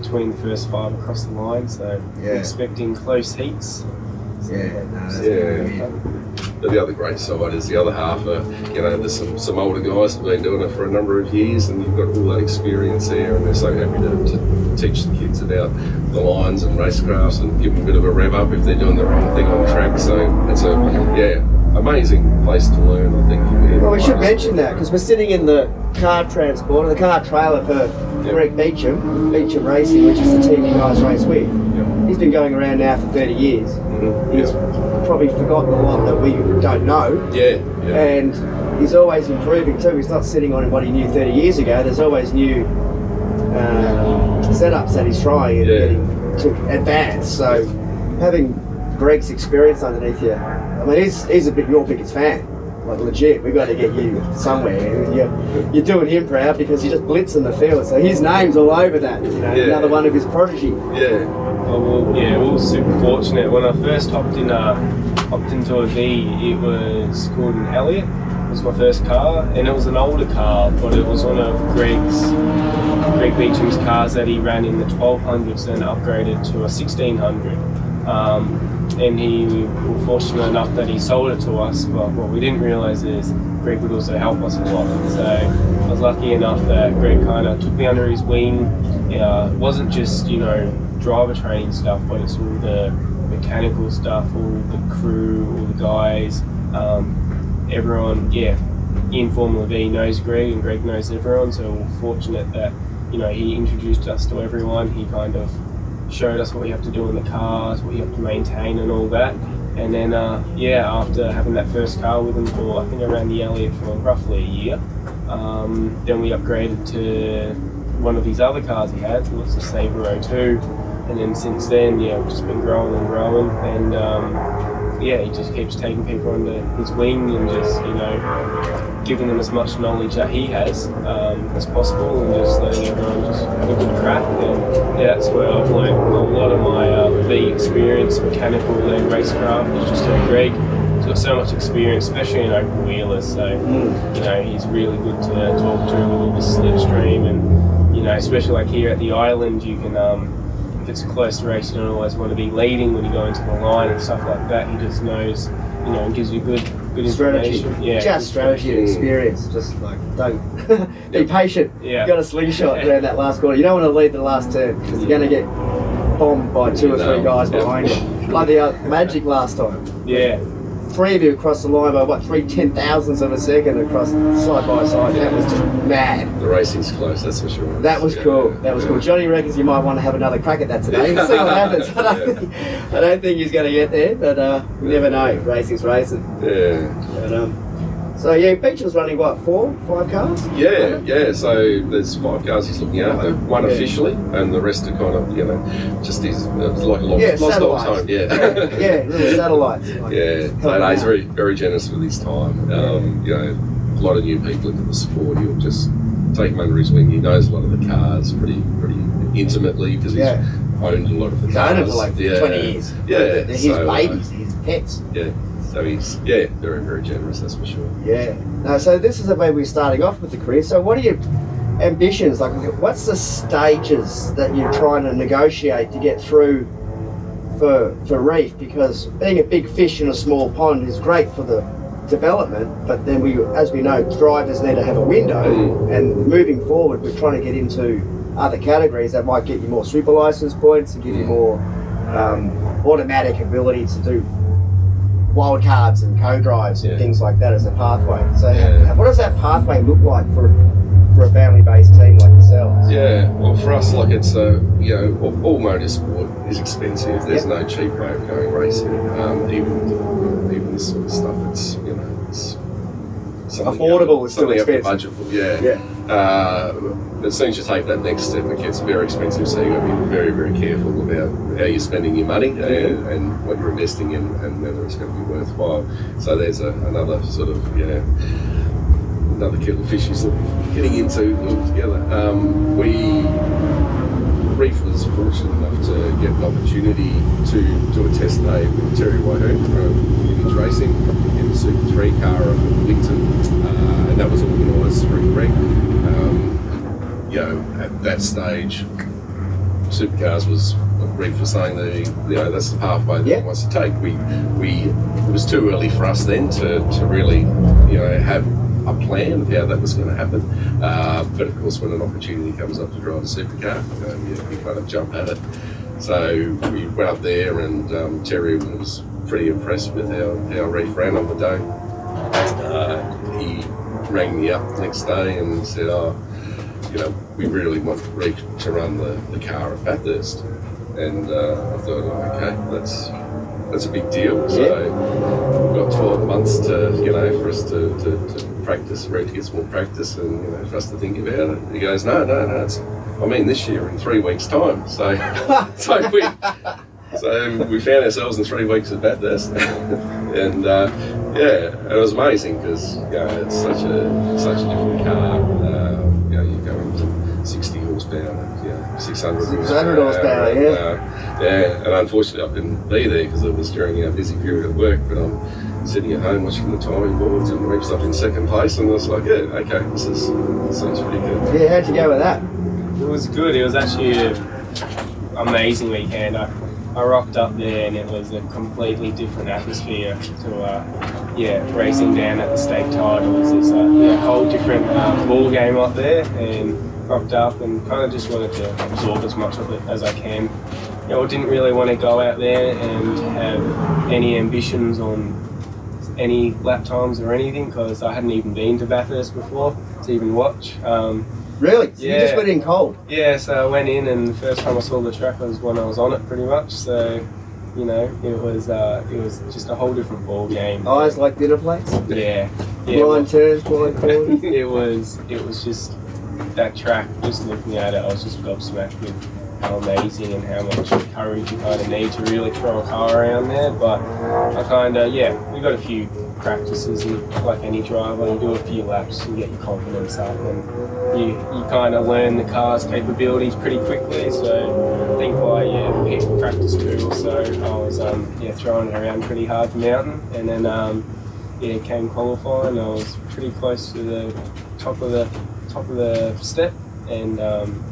between the first five across the line, so Yeah. expecting close heats. So, Yeah, no, that's Yeah. The other great side is the other half. Are, you know, there's some, some older guys who've been doing it for a number of years, and you've got all that experience there, and they're so happy to, to teach the kids about the lines and racecrafts and give them a bit of a rev up if they're doing the wrong thing on track. So it's a yeah, amazing place to learn. I think. Well, we should mention that because we're sitting in the car transporter, the car trailer for Greg Beacham, Beacham Racing, which is the team you guys race with. He's been going around now for 30 years. Mhm. He's probably forgotten a lot that we don't know. Yeah, yeah, and he's always improving too. He's not sitting on what he knew 30 years ago. There's always new uh, setups that he's trying and Yeah. getting to advance. So having Greg's experience underneath you, I mean, he's, he's a big, your biggest fan. Like legit, we've got to get you somewhere. You're, you're doing him proud because he just blitzing the field. So his name's all over that. You know, Yeah. another one of his prodigy. yeah. Well, yeah, we were super fortunate. When I first hopped in, uh, hopped into a V, it was called an Elliott. It was my first car, and it was an older car, but it was one of Greg's, Greg Beacham's cars that he ran in the 1200s, then upgraded to a 1600. Um, and he we were fortunate enough that he sold it to us. But what we didn't realise is Greg would also help us a lot. So I was lucky enough that Greg kind of took me under his wing. Uh, it wasn't just you know driver training stuff, but it's all the mechanical stuff, all the crew, all the guys, um, everyone. Yeah, in Formula V knows Greg, and Greg knows everyone. So we're fortunate that you know he introduced us to everyone. He kind of showed us what you have to do in the cars, what you have to maintain, and all that. And then, uh, yeah, after having that first car with him for I think ran the Elliott for roughly a year, um, then we upgraded to one of his other cars he had, was the Sabre 02. And then since then, yeah, we've just been growing and growing. And um, yeah, he just keeps taking people under his wing and just, you know, giving them as much knowledge that he has um, as possible and just letting everyone just have a good crack. And yeah, that's where I've learned a lot of my uh, V experience, mechanical and racecraft, is just through Greg. He's got so much experience, especially in open wheelers. So, you know, he's really good to talk to with all the slipstream and, you know, especially like here at the island, you can, um, if it's a close race, you don't always want to be leading when you go into the line and stuff like that. He just knows, you know, and gives you good, good Strategy. information. Yeah, Just strategy and experience. Just like, don't be patient. Yeah. You got a slingshot around that last corner. You don't want to lead the last turn because you're going to get bombed by two or three No. guys behind you. Like the uh, Magic last time. Yeah, Three of you across the line by what, three ten thousandths of a second across side by side. That was just mad. The racing's close, that's for sure. That was Yeah. cool. That was cool. Johnny reckons you might want to have another crack at that today. See what happens. I don't, think, I don't think he's going to get there, but uh, you never know. Racing's racing. Yeah. But, um, so yeah, Beacham's running what four, five cars? Yeah, yeah. So there's five cars he's looking after. One Yeah. officially, and the rest are kind of, you know, just his. It was like a lost, Yeah, lost dog's home. Yeah. yeah, little satellites. Like, Yeah, no, no, he's very, very generous with his time. Um, you know, a lot of new people into the sport. He'll just take them under his wing. He knows a lot of the cars pretty, pretty intimately because he's Yeah. owned a lot of the He's cars. owned it for like yeah. 20 years. Yeah, They're his so, uh, his pets. yeah, so he's yeah, very, very generous. That's for sure. Yeah. No, so this is the way we're starting off with the career. So what are your ambitions? Like, what's the stages that you're trying to negotiate to get through for for Reef? Because being a big fish in a small pond is great for the development, but then we, as we know, drivers need to have a window. And moving forward, we're trying to get into other categories that might get you more super license points and give you more um, automatic ability to do wild cards and co-drives and Yeah. things like that as a pathway. So, Yeah. what does that pathway look like for for a family-based team like yourselves? Yeah, well, for us, like it's a you know, all, all motorsport is expensive. There's no cheap way of going racing. Um, even even this sort of stuff, it's you know, it's something you have- Affordable is still something you have to expensive. budget for. Yeah. Yeah. Uh, as soon as you take that next step, it gets very expensive. So you've got to be very, very careful about how you're spending your money and, and what you're investing in, and whether it's going to be worthwhile. So there's a, another sort of yeah, another kettle of fish you're of getting into altogether. Um, we Reef was fortunate enough to get an opportunity to do a test day with Terry Wyhoon from Image Racing in the Super 3 car at Winton, uh, and that was organised through Greg. Um, you know, at that stage, supercars was Reef was saying that you know that's the pathway that Yeah. he wants to take. We we it was too early for us then to, to really you know have a plan of how that was going to happen. Uh, but of course, when an opportunity comes up to drive a supercar, um, you, you kind of jump at it. So we went up there, and um, Terry was pretty impressed with how, how Reef ran on the day. Uh, he rang me up the next day and said, "Oh, you know, we really want Reef to run the, the car at Bathurst." And uh, I thought, oh, okay, that's that's a big deal. So we've got 12 months to, you know, for us to, to, to practice, Reef to get some more practice, and you know, for us to think about it. He goes, "No, no, no, it's, I mean, this year in three weeks' time." So, so we. So we found ourselves in three weeks at Bathurst, and uh, yeah, it was amazing because you know, it's such a such a different car. 60 horsepower to you know, 600 600 horsepower, and, yeah. uh, yeah, and unfortunately I couldn't be there because it was during our busy period of work. But I'm sitting at home watching the timing boards and Reef's up in second place, and I was like, yeah, okay, this is this seems pretty good. Yeah, how'd you go with that? It was good. It was actually an amazing weekend. I, I rocked up there and it was a completely different atmosphere to uh, yeah racing down at the state titles. It's a yeah, whole different uh, ball game up there and rocked up and kind of just wanted to absorb as much of it as I can. You know, I didn't really want to go out there and have any ambitions on any lap times or anything because I hadn't even been to Bathurst before to even watch. Um, Really? So you just Yeah. went in cold? yeah, so I went in, and the first time I saw the track was when I was on it, pretty much. So, you know, it was uh, it was just a whole different ball game. Eyes like dinner plates? Yeah, yeah. Blind turns, blind corners? it was it was just that track. Just looking at it, I was just gobsmacked with how amazing and how much courage you kind of need to really throw a car around there. But I kind of yeah, we got a few practices and like any driver, you do a few laps and get your confidence up, and you you kind of learn the car's capabilities pretty quickly. So I think by yeah week practice two or so, I was um, yeah throwing it around pretty hard the mountain, and then. Um, yeah, came qualifying. I was pretty close to the top of the top of the step, and um,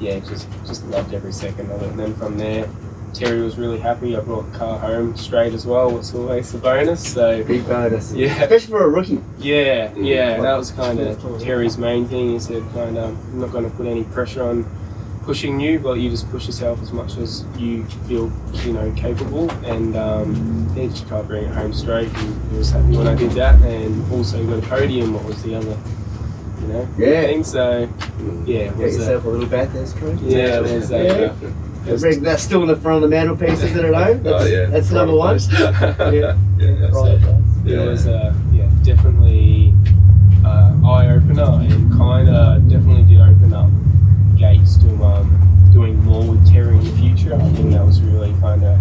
yeah, just just loved every second of it. And then from there, Terry was really happy. I brought the car home straight as well. It's always a bonus. So Big bonus. yeah, Especially for a rookie. yeah, yeah. That was kind of Terry's main thing. He said, kind of, I'm not going to put any pressure on pushing you, but you just push yourself as much as you feel, you know, capable. And um, yeah, just try to bring it home straight. And he was happy when I did that. And also got a podium. What was the other, you know, Yeah. thing? So yeah, Get. Yourself a little Bathurst cream. yeah, it was. Uh, Yeah. Bring- That's still in the front of the mantelpiece, isn't it at home? That's, oh yeah, that's number one. yeah, yeah. so- Right. it Yeah. was uh, yeah definitely uh, eye opener and kind of definitely did open up gates to um, doing more with Terry in the future. I think that was really kind of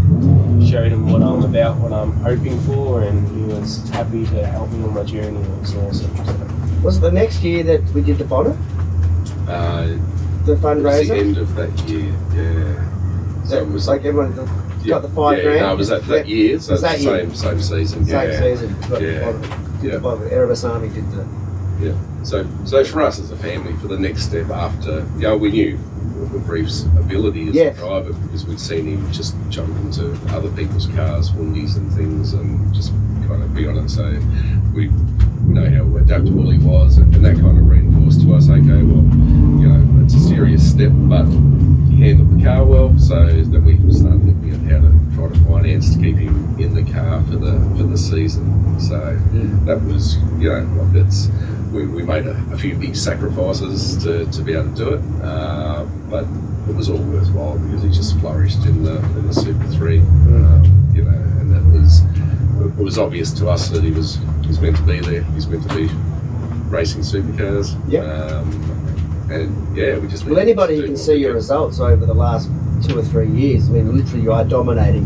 showed him what I'm about, what I'm hoping for, and he was happy to help me on my journey. It was awesome. So, Was it the next year that we did the bonnet? Uh, The it was the end of that year, yeah. So That it was like everyone got yeah, the five yeah, grand? No, it was that, that year, so Was that the year? same same season. Same yeah. season. Yeah. the bonnet. Did Yeah. Erebus Army did the. Yeah. So, so for us as a family, for the next step after, know, we knew Reef's ability as Yeah. a driver because we'd seen him just jump into other people's cars, Wundies and things, and just kind of be on it. So we know how adaptable he was, and, and that kind of reinforced to us, okay, well, you know, it's a serious step, but he handled the car well, so that we started looking at how to try to finance to keep him in the car for the for the season. So that was, you know, like it's we, we made a, a few big sacrifices to, to be able to do it, uh, but it was all worthwhile because he just flourished in the in the Super Three, um, you know, and it was it was obvious to us that he was he's meant to be there. He's meant to be racing supercars. Yep. Um, and yeah, we just Well, anybody who can see your could. results over the last two or three years, I mean, literally you are dominating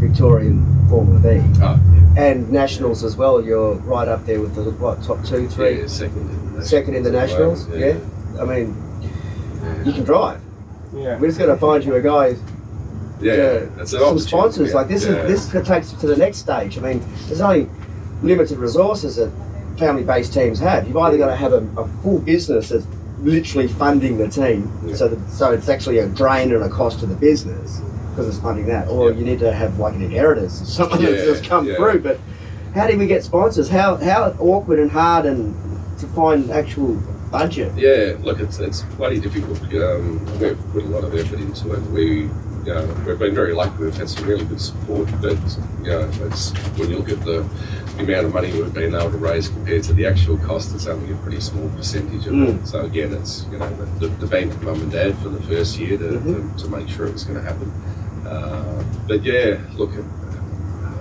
Victorian Formula V Oh, and nationals as well. You're right up there with the what top two, three, yeah, second in the second in the nationals. Yeah. I mean, you can drive. Yeah. We're just going to find you a guy Yeah, Yeah, that's an some sponsors. yeah, Like this yeah. is this takes it to the next stage. I mean, there's only limited resources that family-based teams have. You've either got to have a, a full business that's literally funding the team, Yeah. so that, so it's actually a drain and a cost to the business because it's funding that, or Yeah. you need to have like an inheritance, someone Yeah, that's just come through. But how do we get sponsors? How how awkward and hard and to find actual budget? Yeah, look, it's it's bloody difficult. Um, we've put a lot of effort into it. We, you know, we've been very lucky. We've had some really good support, but you know, it's when you look at the, the amount of money we've been able to raise compared to the actual cost, it's only a pretty small percentage of Mm. it. So again, it's you know the, the bank of mum and dad for the first year to, Mhm. to, to make sure it was going to happen. Uh, but yeah, look,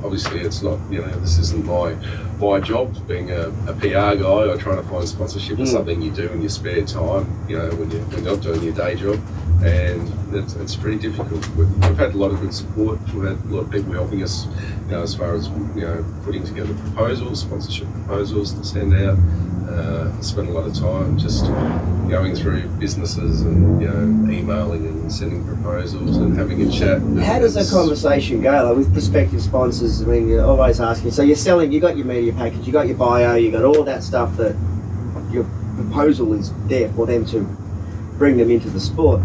obviously it's not you know this isn't my my job being a, a PR guy or trying to find sponsorship is Mm. something you do in your spare time you know when, you, when you're not doing your day job. And it's, it's pretty difficult. We've, we've had a lot of good support. We've had a lot of people helping us you know as far as you know putting together proposals sponsorship proposals to send out uh, spend a lot of time just going through businesses and you know emailing and sending proposals and having a chat How does that conversation go? Like with prospective sponsors, I mean, you're always asking. So you're selling, you got your media package, you got your bio, you got all that stuff that your proposal is there for them to bring them into the sport.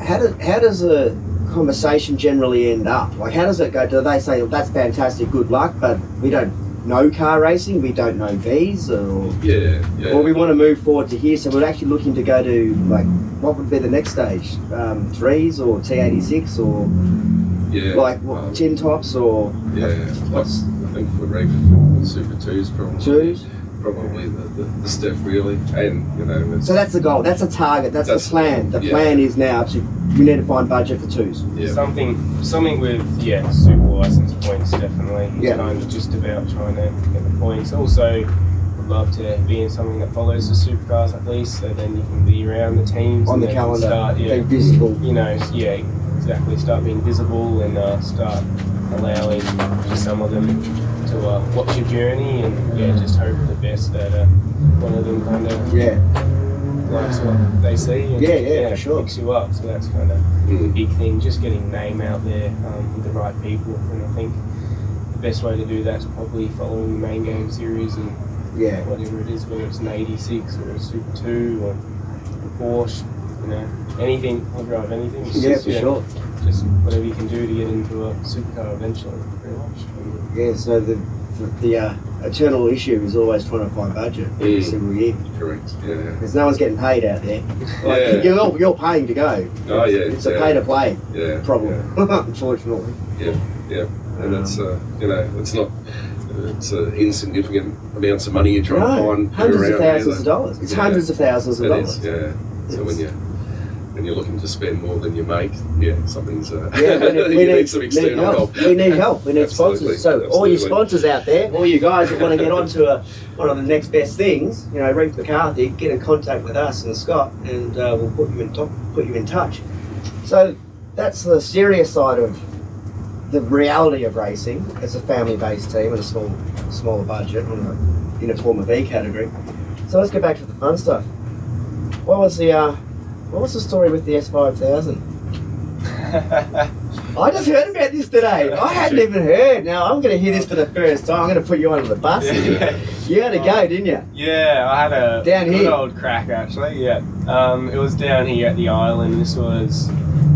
How does how does a conversation generally end up? Like, how does it go? Do they say, well, "That's fantastic, good luck," but we don't know car racing, we don't know V's, or yeah yeah or we want to move forward to here, so we're actually looking to go to like what would be the next stage? Um, threes or T86 or yeah like what, um, tin tops or Yeah, what's I think for Reef, Super Twos probably twos? Probably the, the, the step really, and you know it's So that's the goal. That's the target. That's, That's- the plan. The yeah. plan is now to we need to find budget for twos. yeah, Something, something with yeah, super license points definitely. It's Yeah. kind of just about trying to get the points. Also, would love to be in something that follows the supercars at least, so then you can be around the teams On the they can calendar, Start, yeah, being visible. you know, yeah, exactly. Start being visible and uh, start allowing some of them to uh, watch your journey and yeah, just hope for the best that uh, one of them kind of Yeah, likes what they see. And, Yeah, yeah, for sure. Picks you up. So that's kind of Mm. big thing, just getting name out there um, with the right people. And I think the best way to do that is probably following the main game series and yeah. whatever it is, whether it's an 86 or a Super 2 or a Porsche, you know, anything. I'll drive anything. It's Yeah, just, for sure. Just whatever you can do to get into a supercar eventually, pretty much. Yeah, so the the, the uh, eternal issue is always trying to find budget every Mm. single year correct. Yeah, because no one's getting paid out there. Like, Yeah. you're, all- you're paying to go. Oh, yeah, it's a pay to play yeah, problem, unfortunately. Yeah, yeah, and it's uh, you know it's not it's uh, insignificant amounts of money you're trying to No, find hundreds of around thousands of dollars. It's Yeah. hundreds of thousands of It dollars. is, yeah. So when you when you're looking to spend more than you make, yeah, something's uh, Yeah, we need, you we need, need, some need external help. help. We need help. We need Absolutely, sponsors. So all your sponsors out there, all you guys that want to get onto a, one of the next best things, you know, Reef McCarthy, get in contact with us and Scott, and uh, we'll put you in top, put you in touch. So that's the serious side of the reality of racing. It's a family-based team and a small, smaller budget on a, in a Formula V category. So let's get back to the fun stuff. What was the uh, what was the story with the S five thousand? I just heard about this today. I hadn't even heard. Now I'm going to hear this for the first time. I'm going to put you under the bus. Yeah. You had to go, didn't you? Yeah, I had a Down good here? old crack actually. Yeah, um, it was down here at the island. This was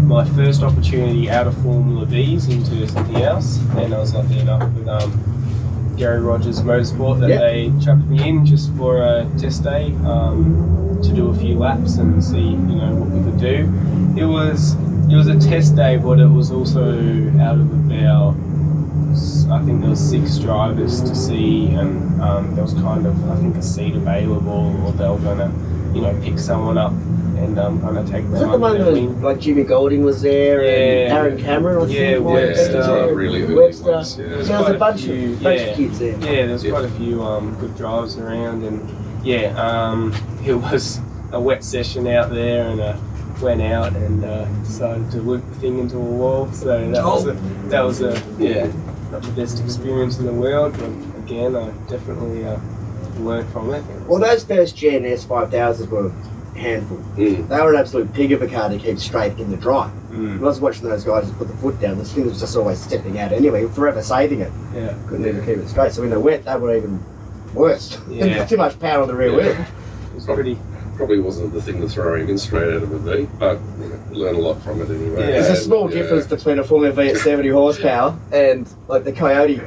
my first opportunity out of Formula V's into something else, and I was lucky enough with um, Garry Rogers Motorsport that Yeah. they chucked me in just for a test day um, to do a few laps and see you know what we could do. It was it was a test day, but it was also out of about I think there was six drivers to see, and um, there was kind of I think a seat available, or they were gonna, you know, pick someone up and um, kind of take Was that the under one their where wing. like Jimmy Golding was there and Yeah. Aaron Cameron? I think, Yeah, might Yeah, have Webster, there. really early Webster. ones, yeah. There was Quite a a bunch, few, of, bunch yeah. of kids there. Yeah, there's Yeah. quite a few um, good drives around, and yeah, um, it was a wet session out there, and I went out and uh, decided to loop the thing into a wall. So that was a that was a yeah, not the best experience in the world, but again, I definitely uh, learned from it. Well, those first gen S5000s were handful. Mm. They were an absolute pig of a car to keep straight in the dry. Mm. I was watching those guys just put the foot down, this thing was just always stepping out anyway, forever saving it. Yeah. Couldn't even keep it straight. So in the wet, they were even worse. Yeah. Too much power on the rear Yeah. wheel. It's pretty. Probably wasn't the thing to throw him in straight out of a V, but you know, learn a lot from it anyway. Yeah. There's a small yeah. difference between a Formula V at 70 horsepower and like the Coyote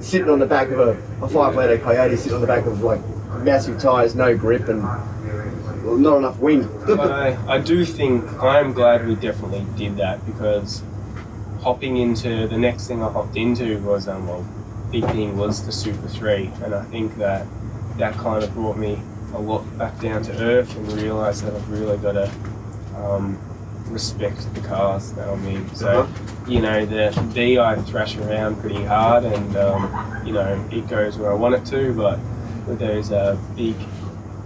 sitting on the back of a, a five litre Coyote sitting on the back of like massive tyres, no grip, and well, not enough wind. But I, I do think I'm glad we definitely did that because hopping into the next thing I hopped into was um well big thing was the Super Three and I think that that kind of brought me a lot back down to earth and realised that I've really got to um, respect the cars that I'm in. So you know the V I thrash around pretty hard and um, you know it goes where I want it to, but with those uh, big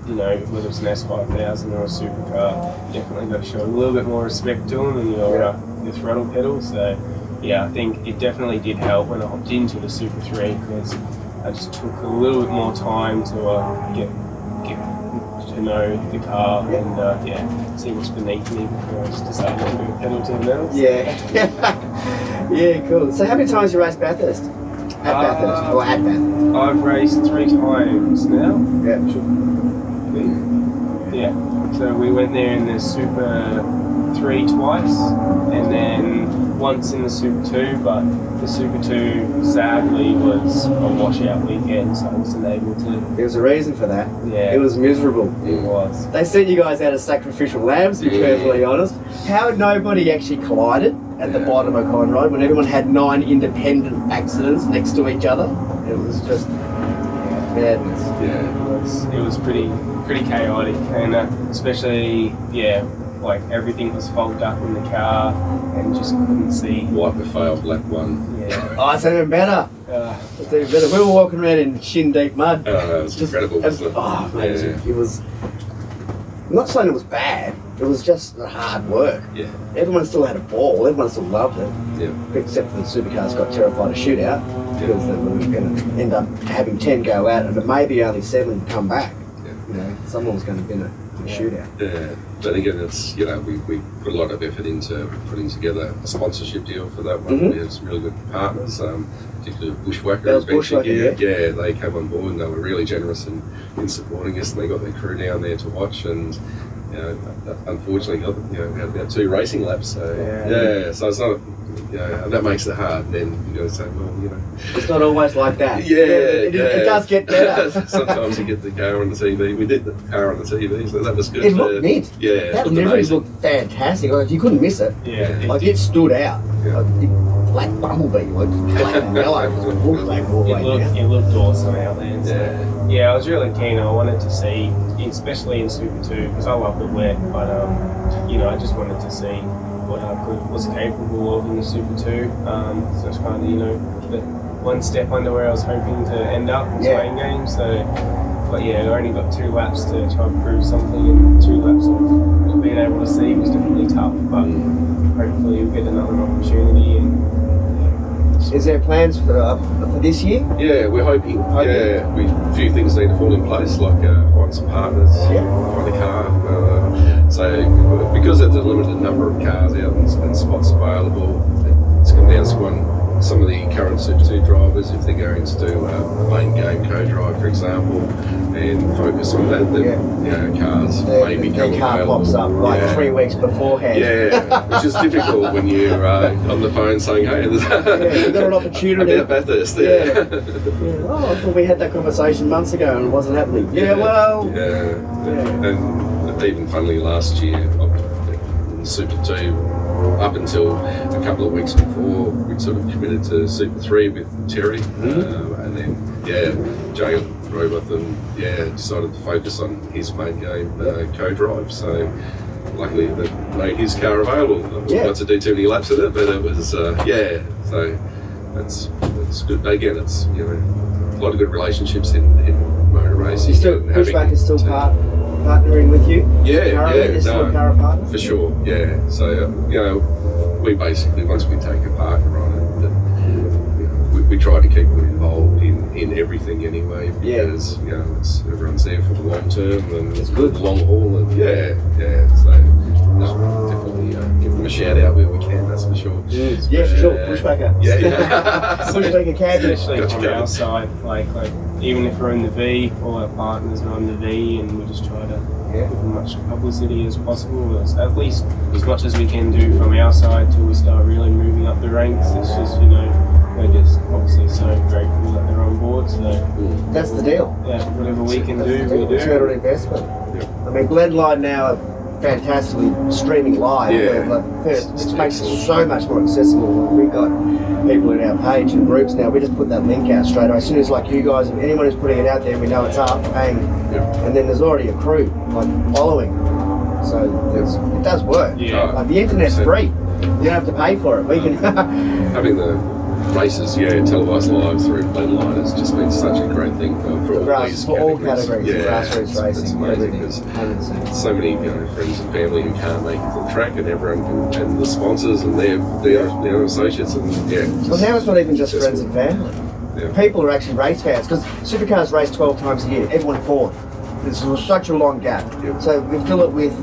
you know, whether it's an S5000 or a supercar, you definitely got to show a little bit more respect to them and your, uh, your throttle pedal. So, yeah, I think it definitely did help when I hopped into the Super 3 because I just took a little bit more time to uh, get get to know the car and uh, yeah, see what's beneath me before I just decided to do pedal to the metal. Yeah. yeah, cool. So how many times you raced Bathurst? At Uh, Bathurst or at Bathurst? I've raced three times now. Yeah. Yeah. So we went there in the Super 3 twice, and then once in the Super 2, but the Super 2 sadly was a washout weekend, so I wasn't able to. There was a reason for that. Yeah, It was miserable. It was. They sent you guys out as sacrificial lambs, to be Yeah. perfectly honest. How nobody actually collided at the Yeah. bottom of Conrod when everyone had nine independent accidents next to each other. It was just madness. Yeah. It was, it was pretty pretty chaotic, and uh, especially yeah, like everything was fogged up in the car, and just couldn't see. White the fail, black one. Yeah. Oh, it's even better. Uh, It's even better. We were walking around in shin deep mud. Oh, it was incredible, wasn't it? Oh, amazing. Yeah. It was. I'm not saying it was bad. It was just hard work. Yeah. Everyone still had a ball. Everyone still loved it. Yeah. Except for the supercars got terrified of shootout because they were going to end up having 10 go out and maybe only seven come back. Yeah. You know, someone was going to be in a, a shootout. Yeah, but again, it's you know we, we put a lot of effort into putting together a sponsorship deal for that one. Mhm. We have some really good partners, um, particularly Bushwhacker. That was Adventure Bushwhacker, Gear. yeah. they came on board and they were really generous in, in supporting us, and they got their crew down there to watch. And you know, unfortunately, got you know we had about two racing laps. So Yeah. yeah, so it's not. You know, that makes it hard. Then you got to say, well, you know, It's not always like that. yeah, it, yeah. it does get better. Sometimes you get the car on the TV. We did the car on the TV, so that was good. it looked Uh, neat. Yeah, it That looked livery amazing. looked fantastic. Like, you couldn't miss it. yeah. it Like did. it stood out. Yeah. Like, big black bumblebee, like black and yellow, it was bullflag all the It way looked, down. it looked awesome out there. So. Yeah. I was really keen. I wanted to see, especially in Super 2, because I love the wet, but um, you know, I just wanted to see what I could, was capable of in the Super 2. Um, so it's kind of, you know, the one step under where I was hoping to end up in Yeah. Spain game. So, but yeah, I only got two laps to try and prove something, and two laps of being able to see was definitely tough. But hopefully, we'll get another opportunity. And Is there plans for uh, for this year? Yeah, we're hoping. Hoping. Yeah, we a few things need to fall in place, like uh, find some partners, Yeah. find a car. Uh, so because there's a limited number of cars out and, and spots available, it's come down to one. Some of the current Super 2 drivers, if they're going to do uh, a main game co-drive, for example, and focus on that, then Yeah. you know, cars The, may the become car available. pops up like Yeah. three weeks beforehand. Yeah, which is difficult when you're uh, on the phone saying, "Hey, there's Yeah, got an opportunity. about Bathurst." Yeah. Yeah. Oh, I thought we had that conversation months ago and it wasn't happening. Yeah, well, Yeah. Yeah. And even funnily last year, Super 2, up until a couple of weeks before, we'd sort of committed to Super 3 with Terry. Mm-hmm. Uh, and then, yeah, Jay Robotham, yeah, decided to focus on his main game uh, co-drive. So luckily that made his car available. I wasn't Yeah. got to do too many laps of it, but it was, uh, yeah, so that's, that's good. Again, it's, you know, a lot of good relationships in, in motor racing. still and Bushwhacker is still part, partnering with you. Yeah, yeah, no. a current partner. For sure, yeah. So, uh, you know, we basically, once we take a partner on it, that, you know, we, we try to keep them involved in, in everything anyway Yeah. because you know it's, everyone's there for the long term and It's good. long haul and yeah yeah so no, them a shout out where we can that's for sure Yeah, for sure. Yeah. Bushwhacker. yeah yeah Bushwhacker camping. Especially Gotcha, from Kevin. our side, like like even if we're in the V, all our partners are on the V, and we just try to Yeah. give as much publicity as possible, as, at least as much as we can do from our side till we start really moving up the ranks. It's just you know we're just obviously so grateful that they're on board. So That's the deal. yeah, whatever we can That's do, the deal. we Return on do. investment. I mean, Blendline now are fantastically streaming live. Yeah. Where, like, first, which makes it so much more accessible. We've got people in our page and groups now. We just put that link out straight away. As soon as like you guys, and anyone who's putting it out there, we know it's up, bang, Yeah. and then there's already a crew like following. So it does work. Yeah. Like the internet's free. You don't have to pay for it. We can. having the races yeah televised live through Blendline has just been such a great thing for, for all Grass, these for all categories. yeah grassroots it's, racing, it's amazing because so many you know friends and family who can't make it to the track and everyone can, and the sponsors and their their, their associates and yeah Well, now it's not even just Just- friends and family. Yeah. People are actually race fans because supercars race 12 times a year. Everyone bought. There's such a long gap. Yeah. So we fill it with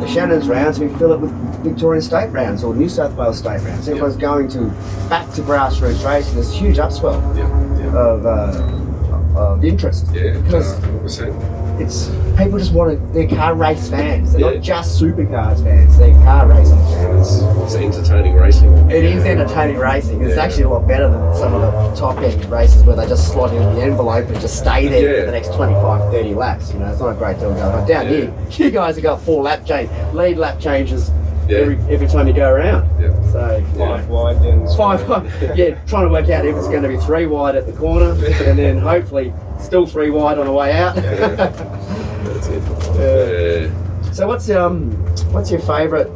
the Shannon's rounds, we fill it with Victorian state rounds or New South Wales state rounds. Everyone's going to back to grassroots racing. There's a huge upswell yeah yeah of, uh, of interest. yeah Because 100%. It's people just want to, they're car race fans. They're Yeah. not just supercars fans, they're car racing fans. It's, it's entertaining racing It is entertaining racing. It's Yeah. actually a lot better than some of the top end races where they just slot in the envelope and just stay there Yeah. for the next 25, 30 laps. You know, it's not a great deal going on. Down Yeah. here, you guys have got four lap change, lead lap changes Yeah. every every time you go around. yeah So Five wide, then five, yeah, trying to work out if it's going to be three wide at the corner and then hopefully still three wide on the way out. that's it yeah. so what's um what's your favourite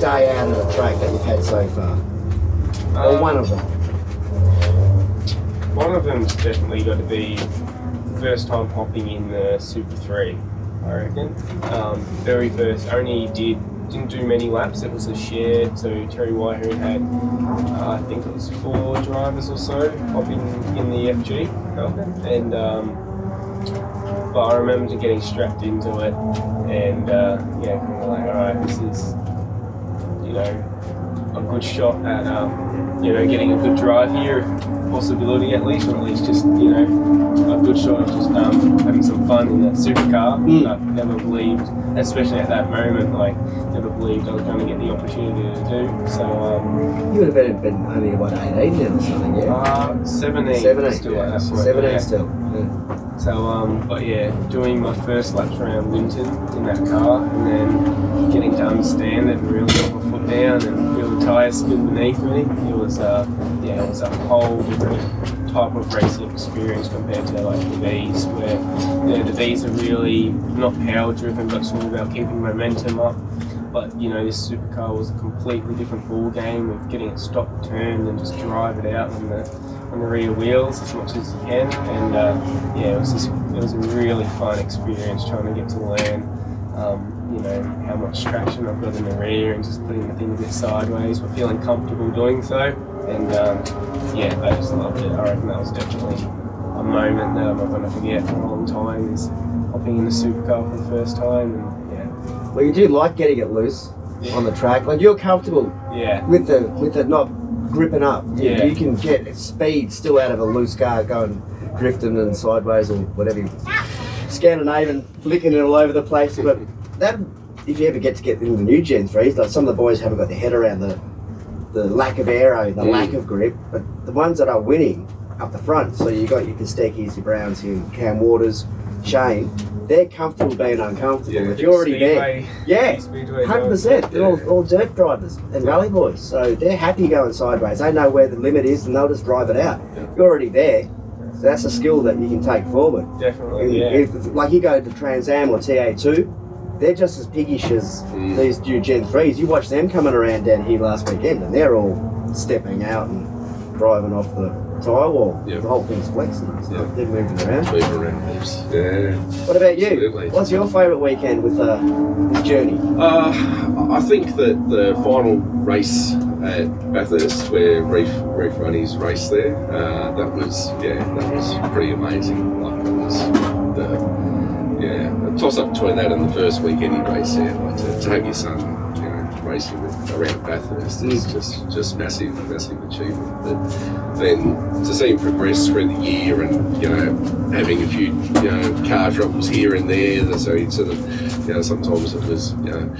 day out of the track that you've had so far? Or Um, one of them? One of them's definitely got to be first time hopping in the Super 3, I reckon. Um, very first, only did, didn't do many laps. It was a shared, so Terry Whitehead had, uh, I think it was four drivers or so hopping in the FG. And, um, but I remember getting strapped into it and, uh, yeah, kind of like, alright, this is, you know, a good shot at um, you know getting a good drive here, possibility at least, or at least just you know a good shot of just um, having some fun in that supercar. Mm. I never believed, especially at that moment, like never believed I was going to get the opportunity to do. So um, You would have been, been only what 18 then or something, yeah. uh, 17, 17, still yeah, at that point. 17 yeah. still. Yeah. So, um, but yeah, doing my first laps around Winton in that car, and then getting to understand it and really put my foot down and feel the tyres spin beneath me. It was, uh, it was a whole different type of racing experience compared to like the V's, where yeah, the V's are really not power driven, but it's all about keeping momentum up. But you know, this supercar was a completely different ball game of getting it stopped, turned, and just drive it out on the on the rear wheels as much as you can. And uh, yeah, it was just it was a really fun experience trying to get to learn. Um, you know how much traction I've got in the rear and just putting the thing a bit sideways, but feeling comfortable doing so. And um, yeah, I just loved it. I reckon that was definitely a moment that I'm not going to forget for a long time. Is hopping in the supercar for the first time, and yeah, Well, you do like getting it loose on the track. Like you're comfortable yeah, with the with it not gripping up. You, Yeah. you can get speed still out of a loose car going drifting and sideways or whatever. You, Scandinavian flicking it all over the place. But that if you ever get to get into the new Gen 3s, like some of the boys haven't got their head around the the lack of aero, the Mm. lack of grip, but the ones that are winning up the front, so you got your Kostecki's, your Browns, your Cam Waters, Shane, they're comfortable being uncomfortable. Yeah. if you're already there, yeah, Speedway hundred drivers. percent. They're all, Yeah. all dirt drivers and rally boys, so they're happy going sideways. They know where the limit is, and they'll just drive it out. Yeah. You're already there, so that's a skill that you can take forward. definitely, And yeah. if, like you go to Trans Am or TA2, they're just as piggish as Mm. these new Gen 3s. You watch them coming around down here last weekend, and they're all stepping out and driving off the tyre wall. Yeah. The whole thing's flexing. Yeah. not- They're moving around. Move around heaps. Yeah. What about you? Absolutely. What's your favourite weekend with uh, this journey? Uh, I think that the final race at Bathurst where Reef Reef won his race there. Uh, that was yeah, that was pretty amazing. Like it was the yeah, toss up between that and the first week raced there. Like to, have your son, you know, racing with, around Bathurst is just just massive, massive achievement. But then to see him progress through the year and you know having a few you know car troubles here and there, so he sort of you know sometimes it was you know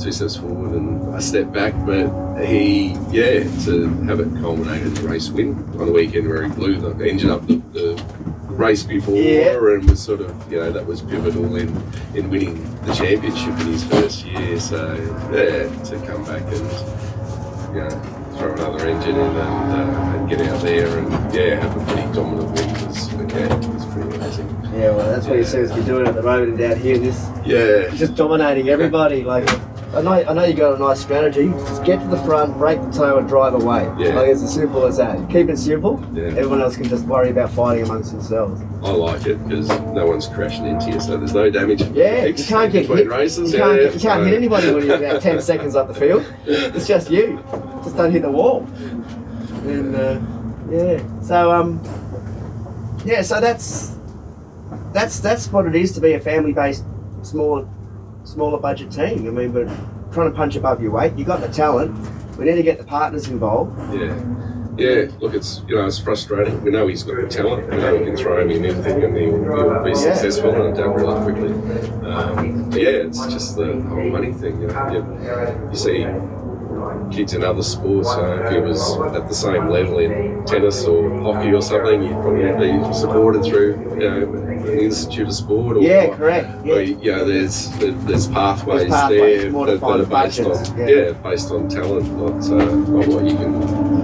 two steps forward and a step back, but he, yeah, to have it culminated in a race win on a weekend where he blew the engine up the, the race before Yeah. and was sort of, you know, that was pivotal in, in winning the championship in his first year. So, yeah, to come back and, you know, throw another engine in and, uh, and get out there and, yeah, have a pretty dominant win was, yeah, was pretty amazing. Yeah, well, that's what he seems to be doing at the moment and down here. This Yeah. Just dominating everybody. Like, I know, I know you got a nice strategy. Just get to the front, break the tow, and drive away. Yeah. Like it's as simple as that. Keep it simple. Yeah. Everyone else can just worry about fighting amongst themselves. I like it because no one's crashing into you, so there's no damage. Yeah, you can't get between hit. races. You can't, yeah, you can't hit anybody when you're about ten seconds up the field. It's just you. Just don't hit the wall. And uh, yeah, so um, yeah, so that's that's that's what it is to be a family-based, smaller, smaller budget team. I mean, but trying to punch above your weight. You got the talent. We need to get the partners involved. Yeah. Yeah, look, it's you know it's frustrating. We know he's got the talent. We know we can throw him in anything, and he'll, he'll be successful and adapt really quickly. Um, yeah, it's just the whole money thing. You know, you, you see kids in other sports. Know, if he was at the same level in tennis or hockey or something, you'd probably be supported through you know an institute of sport. Or, Yeah, correct. Or, Yeah. you know, there's there's pathways, There's pathways, there more that, that are based budgets, on yeah. yeah. based on talent, not uh, not what you can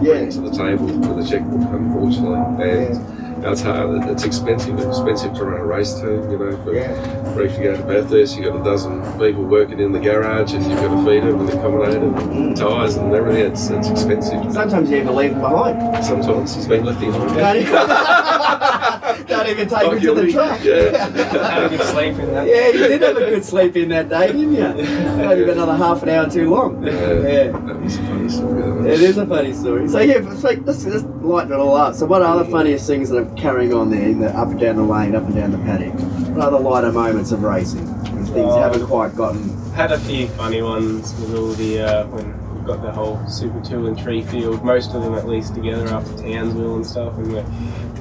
Yeah. bring to the table with a checkbook, unfortunately. And that's hard. It's expensive. It's expensive to run a race team. You know, for Yeah. if you go to Bathurst, you got a dozen people working in the garage, and you've got to feed them and accommodate them, and tyres and everything. It's it's expensive. Sometimes you even leave them behind. Sometimes he's been left behind. Don't even, take them to the guilty. track. Yeah. Had a good sleep in that. Yeah, you did have a good sleep in that day, didn't you? Maybe about another half an hour too long. Yeah, Yeah. that was a funny story. that was. It is a funny story. So yeah, so let's, let's lighten it all up. So what are the funniest things that are carrying on there, in the up and down the lane, up and down the paddock? What are the lighter moments of racing? Things Oh. haven't quite gotten. Had a few funny ones with all the uh, when we got the whole Super Two and Three Field, most of them at least together after Townsville and stuff, and we're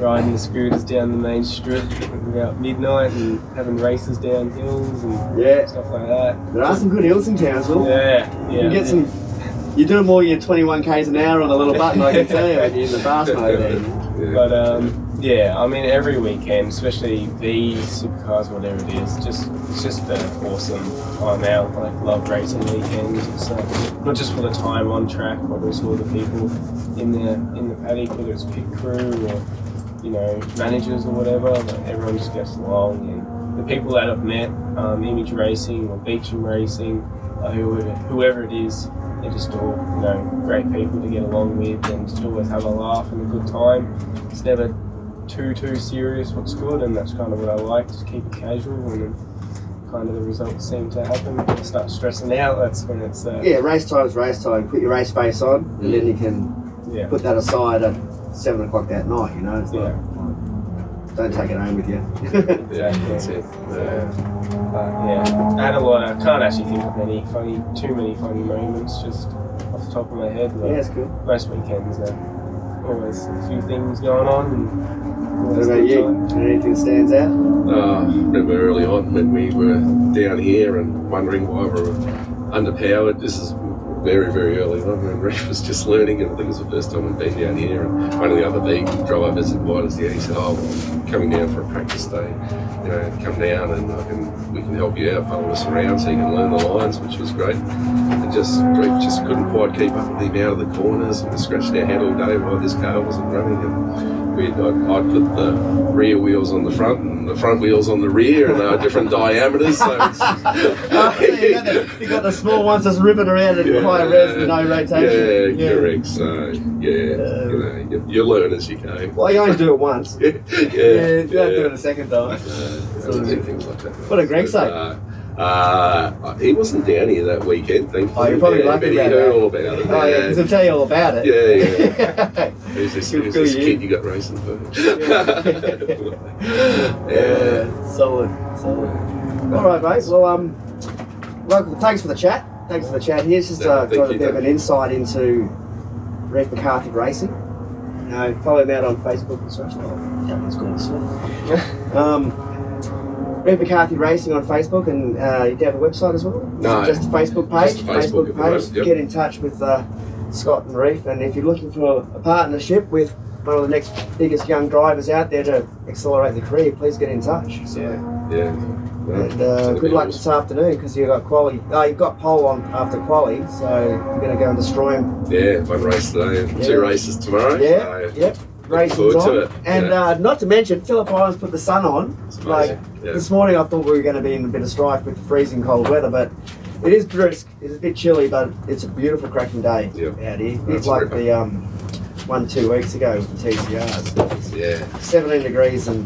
riding the scooters down the main strip about midnight and having races down hills and Yeah. stuff like that. There are some good hills in Townsville. Yeah, yeah. You get some. You do more than your 21 k's an hour on a little button, I can tell you, when you're in the fast mode. There. But um, yeah, I mean every weekend, especially these supercars, whatever it is, just it's just an awesome time out. Like love racing weekends. It's uh, not just for the time on track, but also the people in the in the paddock, whether it's pit crew or you know managers or whatever. Like everyone just gets along, and the people that I've met, um, Image Racing or Beacham Racing, whoever whoever it is, they're just all you know great people to get along with and just always have a laugh and a good time. It's never too too serious what's good and that's kind of what I like just keep it casual and then kind of the results seem to happen When I start stressing out that's when it's uh, Yeah, race time's race time. Put your race face on, and then you can yeah put that aside at 7 o'clock that night, you know? It's like, don't take it home with you. yeah, that's it. Yeah. but yeah I had a lot I can't actually think of any funny too many funny moments just off the top of my head but yeah, it's cool. most weekends there always a few things going on and What about you? Anything stands out? Uh, remember early on when we were down here and wondering why we were underpowered. This is very, very early on when Reef was just learning, and I think it was the first time we'd been down here. And one of the other big drivers invited us down. He said, "Oh, well, coming down for a practice day, you know, come down and I can, we can help you out, follow us around so you can learn the lines," which was great. And just Reef just couldn't quite keep up with him out of the corners and was scratching our head all day while this car wasn't running. And I'd, I'd put the rear wheels on the front and the front wheels on the rear, and they are different diameters. So Oh, so you, got the, you got the small ones just ripping around at Yeah. high res and no rotation. Yeah, correct. So yeah, you know, you, you learn as you go. Well, you only do it once. yeah, Yeah, you don't do it a second time. Uh, so things like that. What did Greg say? Uh, Uh, he wasn't down here that weekend, thankfully. Oh, you're probably yeah, lucky about that. all about it. Oh yeah, because he'll tell you all about it. Yeah, yeah. Who's this, who's this you. kid you got racing for? yeah. Yeah, solid, solid. All right, mate. Well, um, welcome. Thanks for the chat. Thanks for the chat here. It's just No, uh, got a bit of an insight into Reef McCarthy Racing. You know, follow him out on Facebook and such. Oh, Captain's gone to sleep. um, Reef McCarthy Racing on Facebook, and uh, you do have a website as well. No, just a Facebook page. just Facebook the moment, yep. Get in touch with uh, Scott and Reef, and if you're looking for a partnership with one of the next biggest young drivers out there to accelerate the career, please get in touch. So, Yeah. and uh, good luck this afternoon because you've got quali. Oh, you've got pole on after quali, so you're going to go and destroy him. Yeah, one race today and Yeah. two races tomorrow. Yeah, so yep. Racing's on. And yeah. uh, not to mention, Phillip Islands put the sun on. Like yeah. this morning, I thought we were going to be in a bit of strife with the freezing cold weather, but it is brisk. It's a bit chilly, but it's a beautiful cracking day out here. It's like the um, one two weeks ago with the TCRs. Yeah, 17 degrees and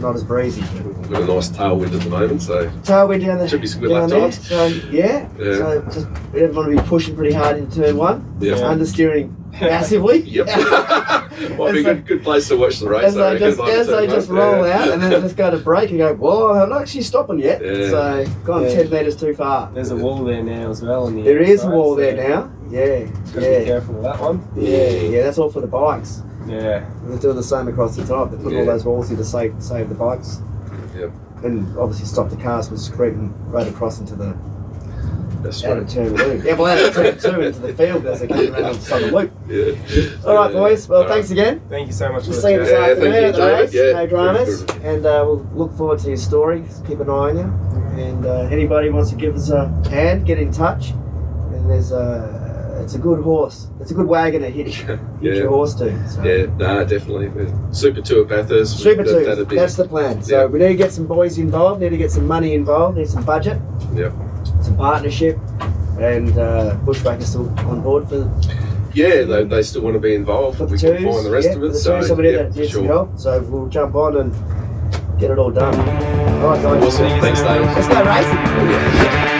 not as breezy. we've got a nice tailwind at the moment, so Tailwind down the Should be some good lap there. times. So yeah, Yeah. so just don't to be pushing pretty hard into turn one. yeah. Understeering massively. Yep. Might be a good, good place to watch the race. as I they just as they turn just roll Yeah. out and then just go to brake and go, whoa, I'm not actually stopping yet. Yeah. So gone Yeah. ten metres too far. There's a wall there now as well. On the There is a wall so there now. Yeah, Gotta be yeah, careful with that one. yeah, yeah. That's all for the bikes. Yeah. They're doing the same across the top. They put all those walls here to save save the bikes. Yep. And obviously stop the cars from screaming right across into the That's out right. of turn two. Yeah, well, out of turn two into the field as they come around on the southern loop. Yeah. All right, boys. Well, All thanks again. Thank you so much for We'll the see you chat. this Yeah, afternoon thank you, at the David. race. Yeah, no dramas. And uh, we'll look forward to your story. Keep an eye on you. And uh, anybody wants to give us a hand, get in touch. And there's a. It's a good horse. It's a good wagon to hitch, hitch Yeah. your horse to. So. Yeah, no, definitely. Super Two Bathurst. Super that- two. that'd That's the plan. So Yeah. we need to get some boys involved. Need to get some money involved. Need some budget. Yep. Some partnership. And uh, is still on board for Yeah, they, they still want to be involved. for the we twos. can find the rest yeah, of it. the So, twos, somebody yeah, that needs some sure. help. So we'll jump on and get it all done. All right, guys. Awesome. Thanks, Dave. Let's go racing.